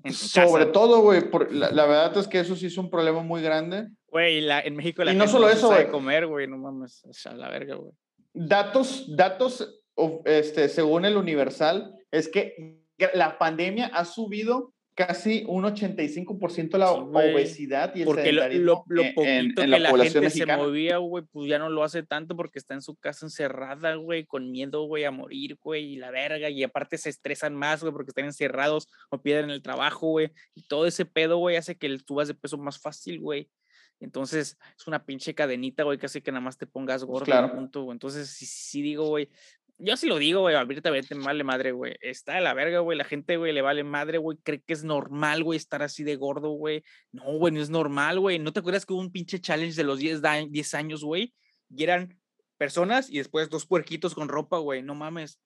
sobre todo, güey, la, la, verdad es que eso sí es un problema muy grande.
Güey, en México
la y no solo eso, güey.
comer, güey, no mames, o sea, la verga, güey.
Datos, datos, este, según el Universal, es que la pandemia ha subido casi un 85% la obesidad y el
porque lo, lo, poquito en, que la, gente se movía, güey, pues ya no lo hace tanto porque está en su casa encerrada, güey, con miedo, güey, a morir, güey, y la verga, y aparte se estresan más, güey, porque están encerrados o pierden el trabajo, güey, y todo ese pedo, güey, hace que subas de peso más fácil, güey. Entonces, es una pinche cadenita, güey, que hace que nada más te pongas gordo. Claro. Punto, Entonces, sí, sí digo, güey, yo sí lo digo, güey, abiertamente me vale madre, güey. Está de la verga, güey. La gente, güey, le vale madre, güey. Cree que es normal, güey, estar así de gordo, güey. No, güey, no es normal, güey. ¿No te acuerdas que hubo un pinche challenge de los 10, 10 años, güey? Y eran personas y después dos puerquitos con ropa, güey. No mames.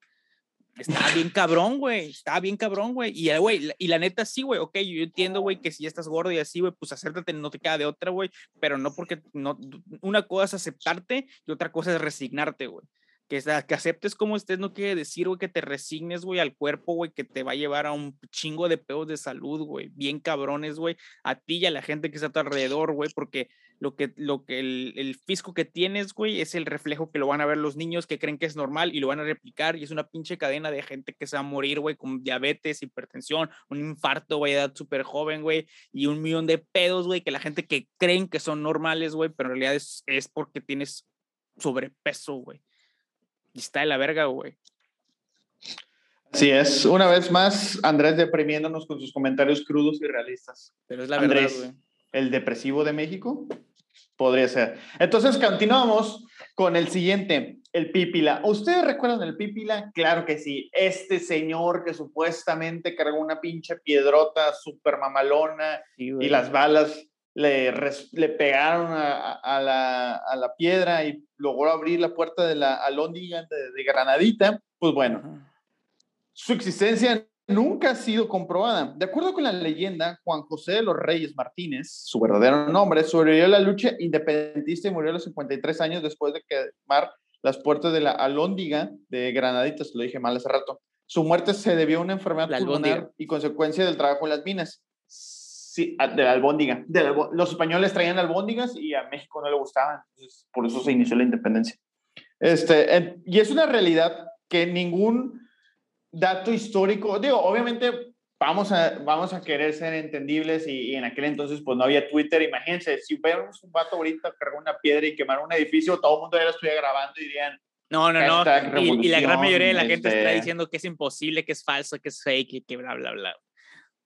Está bien cabrón, güey. Está bien cabrón, güey. Y, eh, güey, y la neta sí, güey. Ok, yo entiendo, güey, que si estás gordo y así, güey, pues acértate, no te queda de otra, güey. Pero no porque, no, una cosa es aceptarte y otra cosa es resignarte, güey que, que aceptes como estés no quiere decir, que te resignes, güey, al cuerpo, güey, que te va a llevar a un chingo de peos de salud, güey, bien cabrones, güey, a ti y a la gente que está a tu alrededor, güey, porque lo que, lo que el, el fisco que tienes, güey, es el reflejo que lo van a ver los niños que creen que es normal y lo van a replicar y es una pinche cadena de gente que se va a morir, güey, con diabetes, hipertensión, un infarto, güey, edad súper joven, güey, y un millón de pedos, güey, que la gente que creen que son normales, güey, pero en realidad es, es porque tienes sobrepeso, güey. Y está de la verga, güey.
Sí, es una vez más Andrés deprimiéndonos con sus comentarios crudos y realistas.
Pero es la verdad, güey.
El depresivo de México podría ser. Entonces continuamos con el siguiente, el Pípila. ¿Ustedes recuerdan el Pípila? Claro que sí. Este señor que supuestamente cargó una pinche piedrota súper mamalona y las balas le, le pegaron a, a, la, a, la, piedra y logró abrir la puerta de la alóndiga de, de Granadita, pues bueno, su existencia nunca ha sido comprobada. De acuerdo con la leyenda, Juan José de los Reyes Martínez, su verdadero nombre, sobrevivió a la lucha independentista y murió a los 53 años después de quemar las puertas de la alóndiga de Granadita, se lo dije mal hace rato. Su muerte se debió a una enfermedad pulmonar y consecuencia del trabajo en las minas. Sí, de la albóndiga. De los españoles traían albóndigas y a México no le gustaban. por eso se inició la independencia. Este, y es una realidad que ningún dato histórico, digo, obviamente vamos a, vamos a querer ser entendibles y, en aquel entonces pues no había Twitter. Imagínense, si vemos un vato ahorita cargar una piedra y quemar un edificio, todo el mundo ya lo estuviera grabando y dirían...
No, no, no. Y, la gran mayoría de la gente está este diciendo que es imposible, que es falso, que es fake y que bla, bla, bla.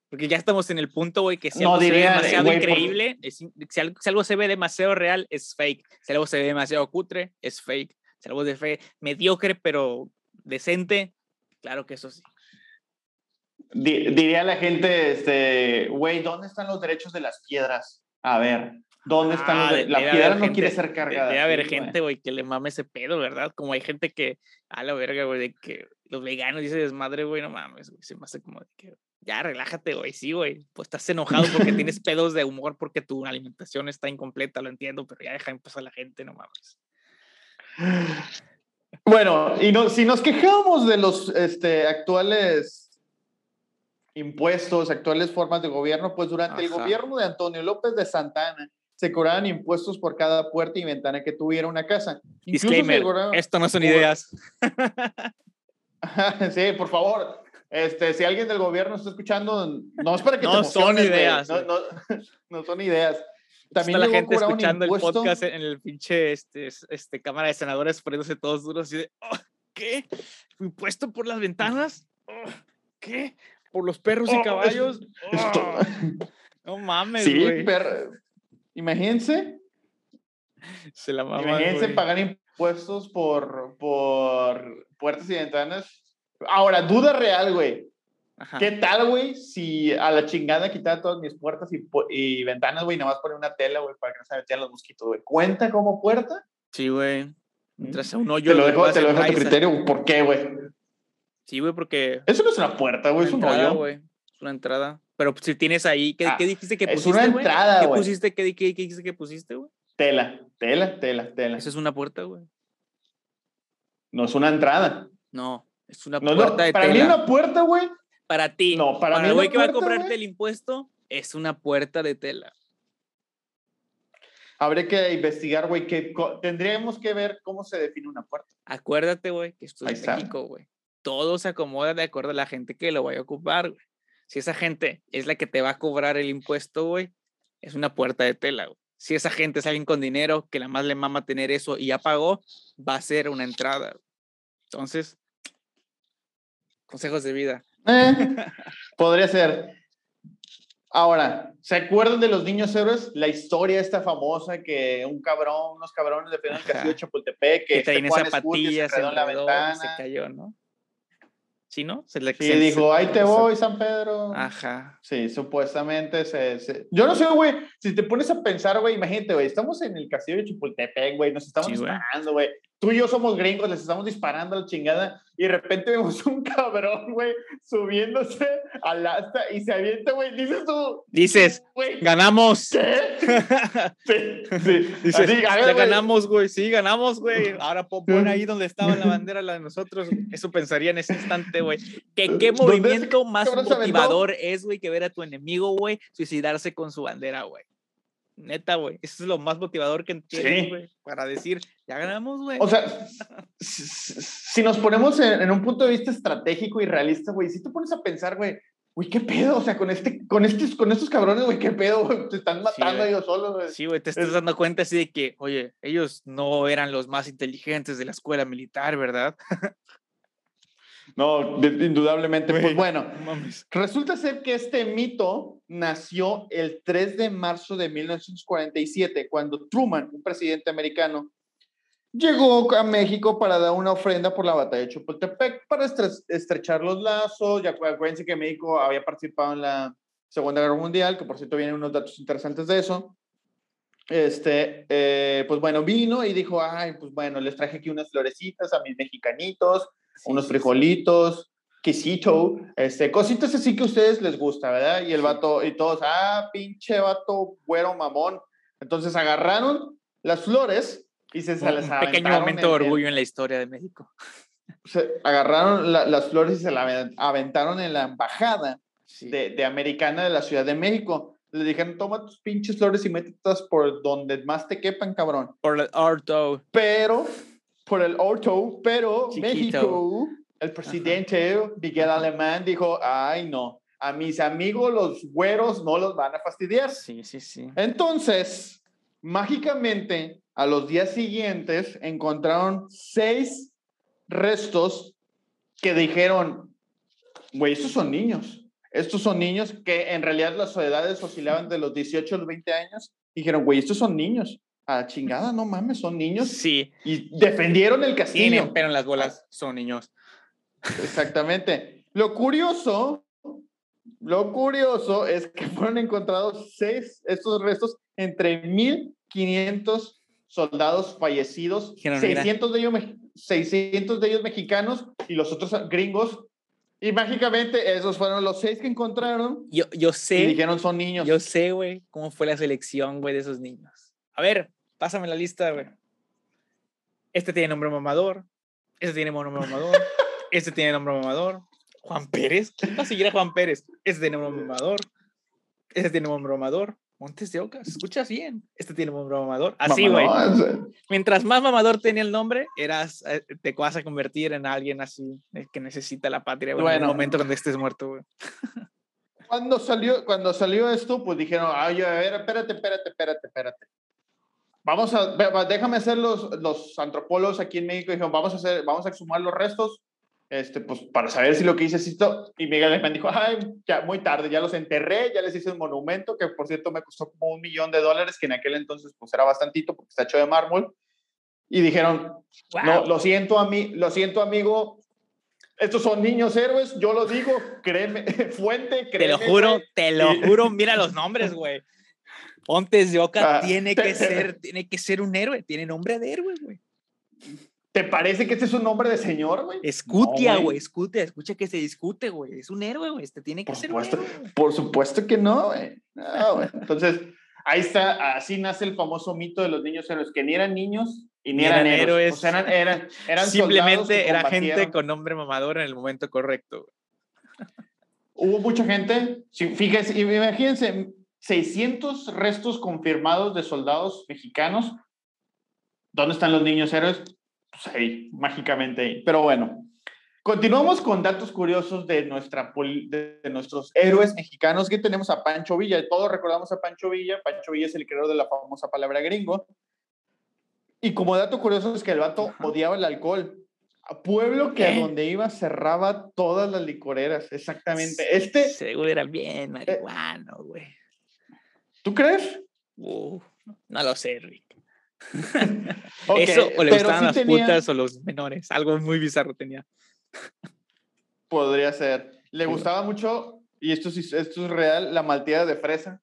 Porque ya estamos en el punto, güey, que si algo se ve demasiado increíble, si, algo, se ve demasiado real, es fake. Si algo se ve demasiado cutre, es fake. Si algo se ve mediocre, pero decente, claro que eso sí.
Diría la gente, este, güey, ¿dónde están los derechos de las piedras? A ver, ¿dónde están los ah, La piedra no quiere ser cargada.
Debe haber gente, güey, que le mame ese pedo, ¿verdad? Como hay gente que, a la verga, güey, de que los veganos dice desmadre, güey, no mames, güey, se me hace como de que, ya, relájate, güey, sí, güey, pues estás enojado porque tienes pedos de humor porque tu alimentación está incompleta, lo entiendo, pero ya deja en paz a la gente, no mames.
Bueno, y no, si nos quejamos de los este, actuales impuestos, actuales formas de gobierno, pues durante el gobierno de Antonio López de Santana se cobraban impuestos por cada puerta y ventana que tuviera una casa.
Disclaimer, esto no son ideas.
sí, por favor. Este, si alguien del gobierno está escuchando, no es para que
no son ideas.
No, no, no, son ideas.
También la gente escuchando el podcast en el pinche este, este, Cámara de Senadores poniéndose todos duros y de, oh, ¿qué? ¿Impuesto por las ventanas? Oh, ¿Qué? ¿Por los perros y oh, caballos? no mames,
Sí, pero imagínense.
Se la
Imagínense pagar impuestos por, por puertas y ventanas. Ahora, duda real, güey. ¿Qué tal, güey, si a la chingada quitar todas mis puertas y, y ventanas, güey, nada más poner una tela, güey, para que no se metan los mosquitos, güey? ¿Cuenta como puerta?
Sí, güey. Mientras un hoyo.
Te lo dejo, te lo dejo a tu criterio. ¿Por qué, güey?
Sí, güey, porque.
Eso no es una puerta, güey, es un hoyo. güey.
Es una entrada. Pero si tienes ahí, ¿qué, ¿qué ah, dijiste que pusiste?
Es una entrada,
güey. ¿Qué pusiste? ¿Qué, qué, qué dijiste que pusiste, güey?
Tela, tela, tela, tela.
Eso es una puerta, güey.
No es una entrada.
No, es una puerta de
para
tela.
Para mí una puerta, güey,
para ti,
no, para,
para el güey que va a cobrarte el impuesto, es una puerta de tela.
Habría que investigar, güey, que tendríamos que ver cómo se define una puerta.
Acuérdate, güey, que esto es México, güey. Todo se acomoda de acuerdo a la gente que lo vaya a ocupar, güey. Si esa gente es la que te va a cobrar el impuesto, güey, es una puerta de tela, güey. Si esa gente es alguien con dinero que la más le mama tener eso y ya pagó, va a ser una entrada. Entonces, consejos de vida.
Eh, podría ser. Ahora, ¿se acuerdan de los niños héroes? La historia esta famosa que un cabrón, unos cabrones de el castillo de Chapultepec que,
que zapatillas, se, la ventana. se cayó, ¿no? ¿Sí, no?
Se le, sí, dijo, ahí te voy, San Pedro.
Ajá.
Sí, supuestamente se, Yo no sé, güey, si te pones a pensar, güey, imagínate, güey, estamos en el castillo de Chapultepec, güey, nos estamos disparando, güey. Tú y yo somos gringos, les estamos disparando a la chingada y de repente vemos un cabrón, güey, subiéndose al asta y se avienta, güey. Dices tú.
Dices, güey, ganamos.
¿Qué? sí, sí.
Dices, ya ganamos, güey. Sí, ganamos, güey. Ahora pon ahí donde estaba la bandera, la de nosotros. Eso pensaría en ese instante, güey. ¿Qué, qué movimiento más motivador es, güey, que ver a tu enemigo, güey, suicidarse con su bandera, güey? Neta, güey. Eso es lo más motivador que tienes, güey. Para decir, ya ganamos, güey.
O sea, si nos ponemos en, un punto de vista estratégico y realista, güey, si te pones a pensar, güey, güey, ¿qué pedo? O sea, con, este, con, estos, con estos cabrones, güey, ¿qué pedo? Te están matando ellos solos, güey.
Sí, güey, te estás dando cuenta así de que, oye, ellos no eran los más inteligentes de la escuela militar, ¿verdad?
No, indudablemente. Pues bueno, resulta ser que este mito nació el 3 de marzo de 1947, cuando Truman, un presidente americano, llegó a México para dar una ofrenda por la batalla de Chapultepec para estrechar los lazos. Ya acuérdense que México había participado en la Segunda Guerra Mundial, que por cierto vienen unos datos interesantes de eso. Este, eh, pues bueno, vino y dijo, ay, pues bueno, les traje aquí unas florecitas a mis mexicanitos, unos frijolitos, quesito, este, cositas así que a ustedes les gusta, ¿verdad? Y el vato, y todos, ah, pinche vato, güero mamón. Entonces agarraron las flores y se, se
les Un pequeño momento de orgullo en la historia de México.
Se agarraron las flores y se las aventaron en la embajada de, de, Americana de la Ciudad de México. Le dijeron, toma tus pinches flores y métetas por donde más te quepan, cabrón.
Por el orto.
Pero por el orto, pero México, el presidente Miguel Alemán dijo, ay no, a mis amigos los güeros no los van a fastidiar.
Sí, sí, sí.
Entonces, mágicamente, a los días siguientes encontraron seis restos que dijeron, güey, estos son niños. Estos son niños que en realidad las edades oscilaban de los 18 a los 20 años. Dijeron, güey, estos son niños a chingada, no mames, son niños.
Sí.
Y defendieron el castillo. Tienen
pero en las bolas, son niños.
Exactamente. Lo curioso, lo curioso es que fueron encontrados seis, estos restos entre 1500 soldados fallecidos, 600 de, ellos, 600 de ellos mexicanos y los otros gringos. Y mágicamente esos fueron los seis que encontraron.
Yo, yo sé.
Y dijeron son niños.
Yo sé, güey, cómo fue la selección, güey, de esos niños. A ver, pásame la lista, güey. Este tiene nombre mamador. Este tiene nombre mamador. este tiene nombre mamador. Juan Pérez. ¿Quién va a seguir a Juan Pérez? Este tiene nombre mamador. Este tiene nombre mamador. Montes de Oca, escuchas bien. Este tiene nombre mamador. Así, güey. Mientras más mamador tenía el nombre, eras, eh, te vas a convertir en alguien así que necesita la patria bueno, en el momento cuando estés muerto, güey.
Cuando salió, cuando salió esto, pues dijeron, ay, a ver, espérate, espérate, espérate, espérate. Vamos a, déjame hacer los, los antropólogos aquí en México. Dijeron, vamos a hacer, vamos a exhumar los restos este, pues para saber si lo que hice es esto. Y Miguel Alemán dijo, ay, ya muy tarde, ya los enterré, ya les hice un monumento, que por cierto me costó como un millón de dólares, que en aquel entonces pues era bastantito porque está hecho de mármol. Y dijeron, no, lo siento a mí, lo siento amigo, estos son niños héroes, yo lo digo, créeme, fuente, créeme.
Te lo juro, te lo juro, mira los nombres, güey. Pontes de Oca ah, tiene que ser, tiene que ser un héroe, tiene nombre de héroe, güey.
¿Te parece que este es un nombre de señor, güey?
Escutia, güey, escutia, escucha que se discute, güey. Es un héroe, güey. Este tiene que ser un héroe.
Por supuesto que no, güey. Entonces, ahí está, así nace el famoso mito de los niños héroes, que ni eran niños y ni, eran, héroes. O sea, eran, eran,
Simplemente era gente con nombre mamador en el momento correcto.
Hubo mucha gente, fíjense, imagínense, 600 restos confirmados de soldados mexicanos. ¿Dónde están los niños héroes? pues ahí, mágicamente ahí. Pero bueno, continuamos con datos curiosos de, nuestra, de, nuestros héroes mexicanos que tenemos a Pancho Villa. Todos recordamos a Pancho Villa. Pancho Villa es el creador de la famosa palabra gringo. Y como dato curioso es que el vato odiaba el alcohol. A pueblo que a donde iba cerraba todas las licoreras, exactamente. Este.
Seguro era bien marihuano, güey.
¿Tú crees?
no lo sé, Rick. Eso, o le gustaban las putas o los menores. Algo muy bizarro tenía.
Podría ser. Le gustaba mucho, y esto, esto es real, la malteada de fresa.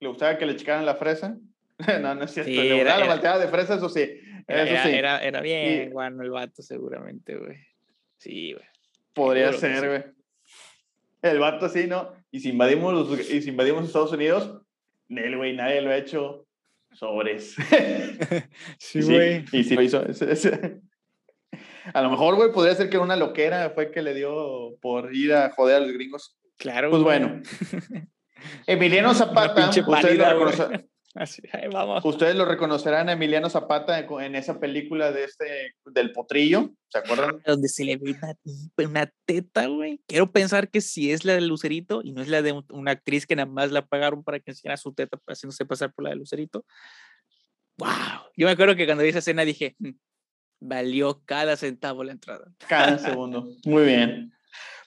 Le gustaba que le chicaran la fresa. no, no es cierto. le gustaba la malteada de fresa, eso sí.
Era, era, era, bien, bueno, el vato seguramente, güey. Sí, güey.
Podría ser, güey. El vato sí, ¿no? Y si invadimos, y si invadimos Estados Unidos, Nel, güey, nadie lo ha hecho sobres.
sí, güey.
y si lo hizo. A lo mejor, güey, podría ser que una loquera fue que le dio por ir a joder a los gringos.
Claro.
Pues bueno. Emiliano Zapata, ustedes lo, Así, vamos. ustedes lo reconocerán a Emiliano Zapata en, esa película de este, del potrillo, ¿se acuerdan?
Donde se le ve una, teta, güey. Quiero pensar que si es la del Lucerito y no es la de una actriz que nada más la pagaron para que enseñara su teta haciéndose pasar por la de Lucerito. ¡Wow! Yo me acuerdo que cuando vi esa escena dije, mm, valió cada centavo la entrada.
Cada segundo. Muy bien.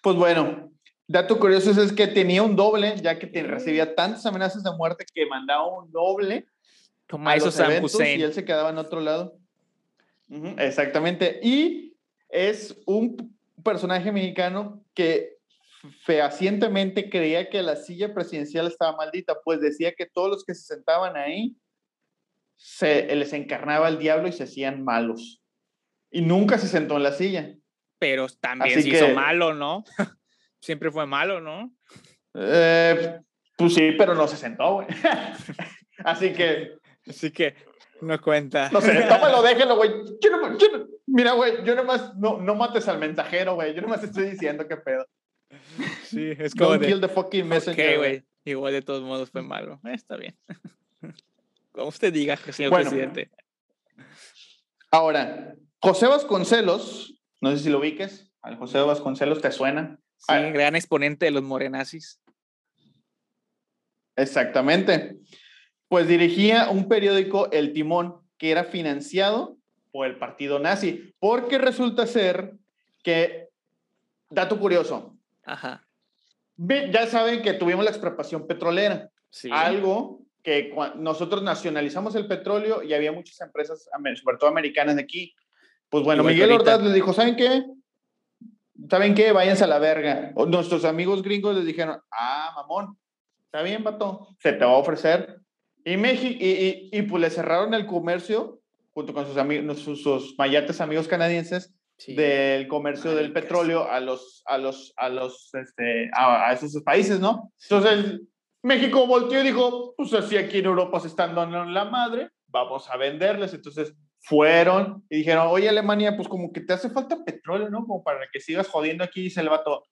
Pues bueno, Dato curioso es que tenía un doble, ya que recibía tantas amenazas de muerte que mandaba un doble
Como a esos eventos
y él se quedaba en otro lado. exactamente. Y es un personaje mexicano que fehacientemente creía que la silla presidencial estaba maldita, pues decía que todos los que se sentaban ahí se les encarnaba el diablo y se hacían malos. Y nunca se sentó en la silla.
Pero también se hizo malo, ¿no? siempre fue malo, ¿no?
Eh, pues sí, pero no se sentó, güey. Así que.
Así que no cuenta.
No sé, tómalo, déjelo, güey. Yo no, yo mira, güey, yo nomás no, no mates al mensajero, güey. Yo nomás estoy diciendo qué pedo.
Sí, es como.
Don't kill the fucking messenger.
güey. Igual de todos modos fue malo. Eh, está bien. Como usted diga, señor presidente.
Ahora, José Vasconcelos, no sé si lo ubiques. Al José Vasconcelos te suena.
Sí, gran exponente de los morenazis.
Exactamente. Pues dirigía un periódico, El Timón, que era financiado por el partido nazi, porque resulta ser que, dato curioso,
Ajá.
ya saben que tuvimos la expropiación petrolera, algo que nosotros nacionalizamos el petróleo y había muchas empresas, sobre todo americanas de aquí. Pues bueno, Miguel Ordaz le dijo, ¿saben qué? ¿Saben qué? Váyanse a la verga. Nuestros amigos gringos les dijeron, ah, mamón, está bien, vato, se te va a ofrecer. Y, México, y, y, pues le cerraron el comercio junto con sus, amigos, sus, mayates amigos canadienses, del comercio del petróleo a los, a los, a los, este, a, esos países, ¿no? Entonces, México volteó y dijo, pues así aquí en Europa se están dando la madre, vamos a venderles. Entonces, fueron y dijeron, oye Alemania, pues como que te hace falta petróleo, ¿no? Como para que sigas jodiendo aquí, dice el vato.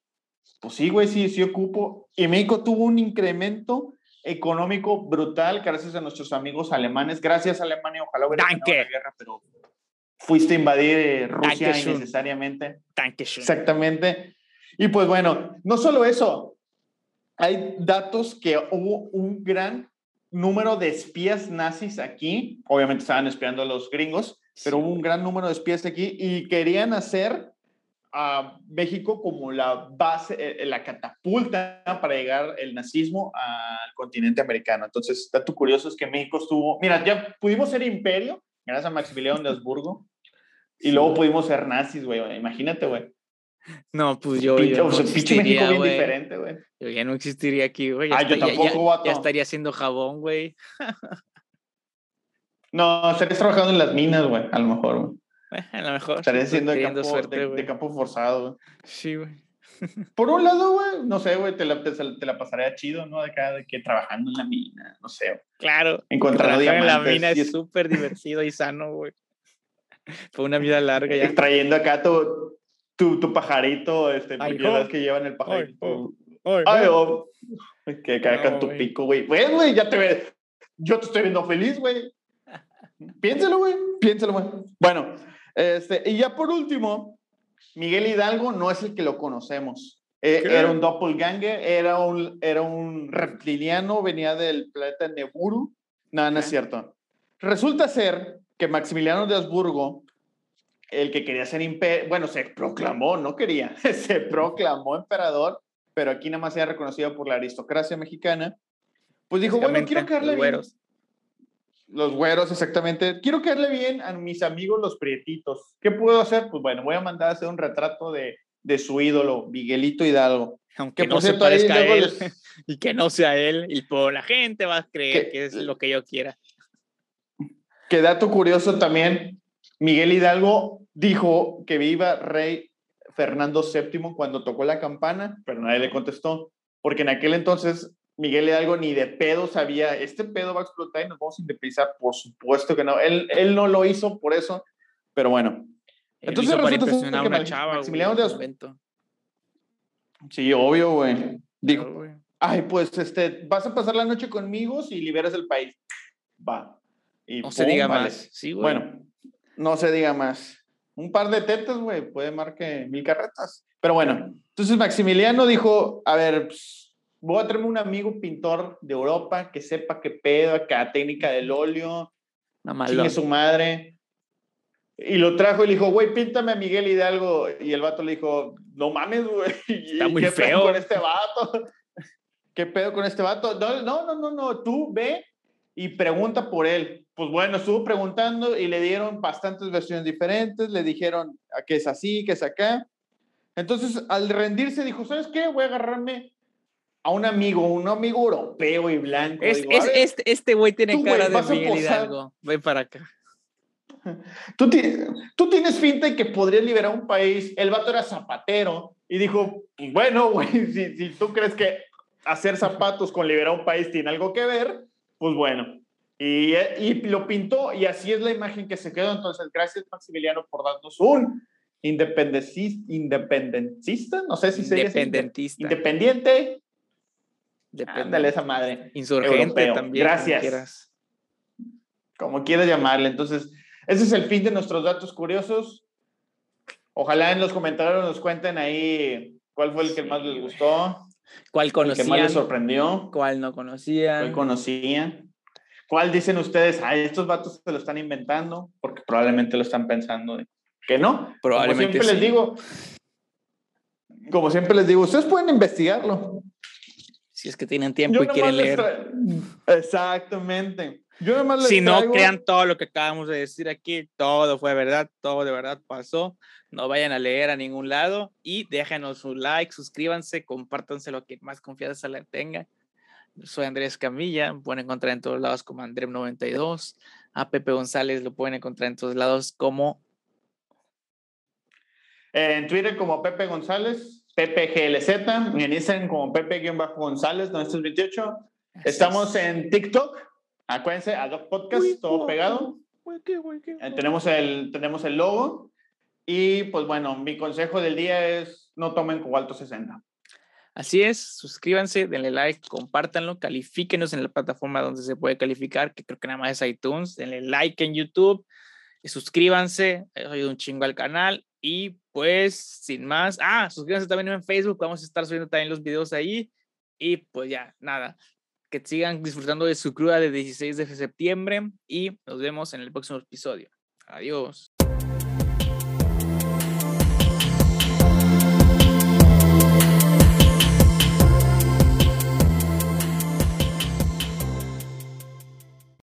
Pues sí, güey, sí, sí ocupo. Y México tuvo un incremento económico brutal gracias a nuestros amigos alemanes. Gracias Alemania, ojalá hubiera
la
guerra, pero fuiste a invadir eh, Rusia innecesariamente. Exactamente. Y pues bueno, no solo eso, hay datos que hubo un gran número de espías nazis aquí. Obviamente estaban espiando a los gringos, pero hubo un gran número de espías aquí y querían hacer a México como la base, eh, la catapulta para llegar el nazismo al continente americano. Entonces, dato curioso es que México estuvo, mira, ya pudimos ser imperio gracias a Maximiliano de Habsburgo y luego pudimos ser nazis, güey. Imagínate, güey.
No, pues yo.
Pinche, no existiría, México bien diferente, güey.
Yo ya no existiría aquí, güey.
Ah, yo tampoco,
ya, ya, estaría haciendo jabón, güey.
no, estarías trabajando en las minas, güey, a lo mejor, güey.
A lo mejor.
Estaría siendo de campo, suerte, de, campo forzado, güey.
Sí, güey.
Por un lado, güey, no sé, güey, te la, te, la pasaría chido, ¿no? De acá, de que trabajando en la mina, no sé.
Claro.
Encontrando diamantes.
en la mina es súper divertido y sano, güey. Fue una vida larga ya.
Trayendo acá tu, tu, tu pajarito, este, ay, oh. que llevan el pajarito. Ay, ay, oh. Que cae tu pico, güey. Güey, ya te ve. Yo te estoy viendo feliz, güey. Piénselo, güey. Piénselo, güey. Bueno, este, y ya por último, Miguel Hidalgo no es el que lo conocemos. Eh, era un doppelganger, era un, era un reptiliano, venía del planeta Neburu. No, no es cierto. Resulta ser que Maximiliano de Habsburgo el que quería ser imperio, bueno, se proclamó, no quería, se proclamó emperador, pero aquí nada más era reconocido por la aristocracia mexicana, pues dijo, bueno, quiero caerle los güeros. Los güeros, exactamente. Quiero caerle bien a mis amigos los prietitos. ¿Qué puedo hacer? Pues bueno, voy a mandar a hacer un retrato de, de su ídolo, Miguelito Hidalgo.
Aunque no se parezca a él y que no sea él, y por la gente va a creer que es lo que yo quiera.
Qué dato curioso también, Miguel Hidalgo dijo que viva rey Fernando VII cuando tocó la campana, pero nadie le contestó, porque en aquel entonces Miguel Hidalgo ni de pedo sabía, este pedo va a explotar y nos vamos a independizar, por supuesto que no, él, él no lo hizo por eso, pero bueno.
entonces resulta que una chava, Maximiliano de
Sí, obvio, güey. Dijo, ay, pues este, vas a pasar la noche conmigo y liberas el país. Va.
Y no se diga más. Sí,
güey. Bueno, no se diga más. Un par de tetas, güey, puede marcar mil carretas. Pero bueno, entonces Maximiliano dijo, a ver, pues, voy a traerme un amigo pintor de Europa que sepa qué pedo, acá técnica del óleo, tiene su madre. Y lo trajo y le dijo, güey, píntame a Miguel Hidalgo. Y el vato le dijo, no mames, güey.
Está muy ¿Qué feo.
Pedo con este vato? ¿Qué pedo con este vato? No, no, no, no, tú ve y pregunta por él. Pues bueno, estuvo preguntando y le dieron bastantes versiones diferentes, le dijeron a que es así, que es acá. Entonces, al rendirse, dijo, ¿sabes qué? Voy a agarrarme a un amigo, un amigo europeo y blanco.
Es, este, este güey tiene cara de Miguel Hidalgo. Ven para acá.
Tú, tú tienes finta de que podrías liberar un país. El vato era zapatero y dijo, bueno, güey, si, si tú crees que hacer zapatos con liberar un país tiene algo que ver, pues bueno, y, y, lo pintó y así es la imagen que se quedó. Entonces, gracias Maximiliano por darnos un independencista no sé si se
Independentista.
Independiente. Ándale esa madre.
Insurgente también.
Gracias. Como quieras. llamarle. Entonces, ese es el fin de nuestros datos curiosos. Ojalá en los comentarios nos cuenten ahí cuál fue el que más les gustó.
¿Cuál conocían?
¿Qué más les sorprendió?
¿Cuál no conocían?
¿Cuál conocían? ¿Cuál dicen ustedes? Ah, estos vatos se lo están inventando, porque probablemente lo están pensando que no.
Probablemente.
Como siempre les digo, como siempre les digo, ustedes pueden investigarlo.
Si es que tienen tiempo y quieren leer.
Exactamente. Yo les
si no crean todo lo que acabamos de decir aquí, todo fue verdad, todo de verdad pasó no vayan a leer a ningún lado y déjenos su like, suscríbanse, compártanse lo que más confianza le tenga. Soy Andrés Camilla, pueden encontrar en todos lados como Andrem92. a Pepe González lo pueden encontrar en todos lados como...
En Twitter como Pepe González, Pepe GLZ, en Instagram como Pepe-González 928. Estamos en TikTok, acuérdense, Adoc Podcast, todo pegado. Eh, tenemos, el, tenemos el logo. Y pues bueno, mi consejo del día es no tomen cobalto 60.
Así es, suscríbanse, denle like, compártanlo, califíquenos en la plataforma donde se puede calificar, que creo que nada más es iTunes, denle like en YouTube, suscríbanse, ayuda un chingo al canal y pues sin más, ah, suscríbanse también en Facebook, vamos a estar subiendo también los videos ahí y pues ya, nada, que sigan disfrutando de su cruda de 16 de septiembre y nos vemos en el próximo episodio. Adiós.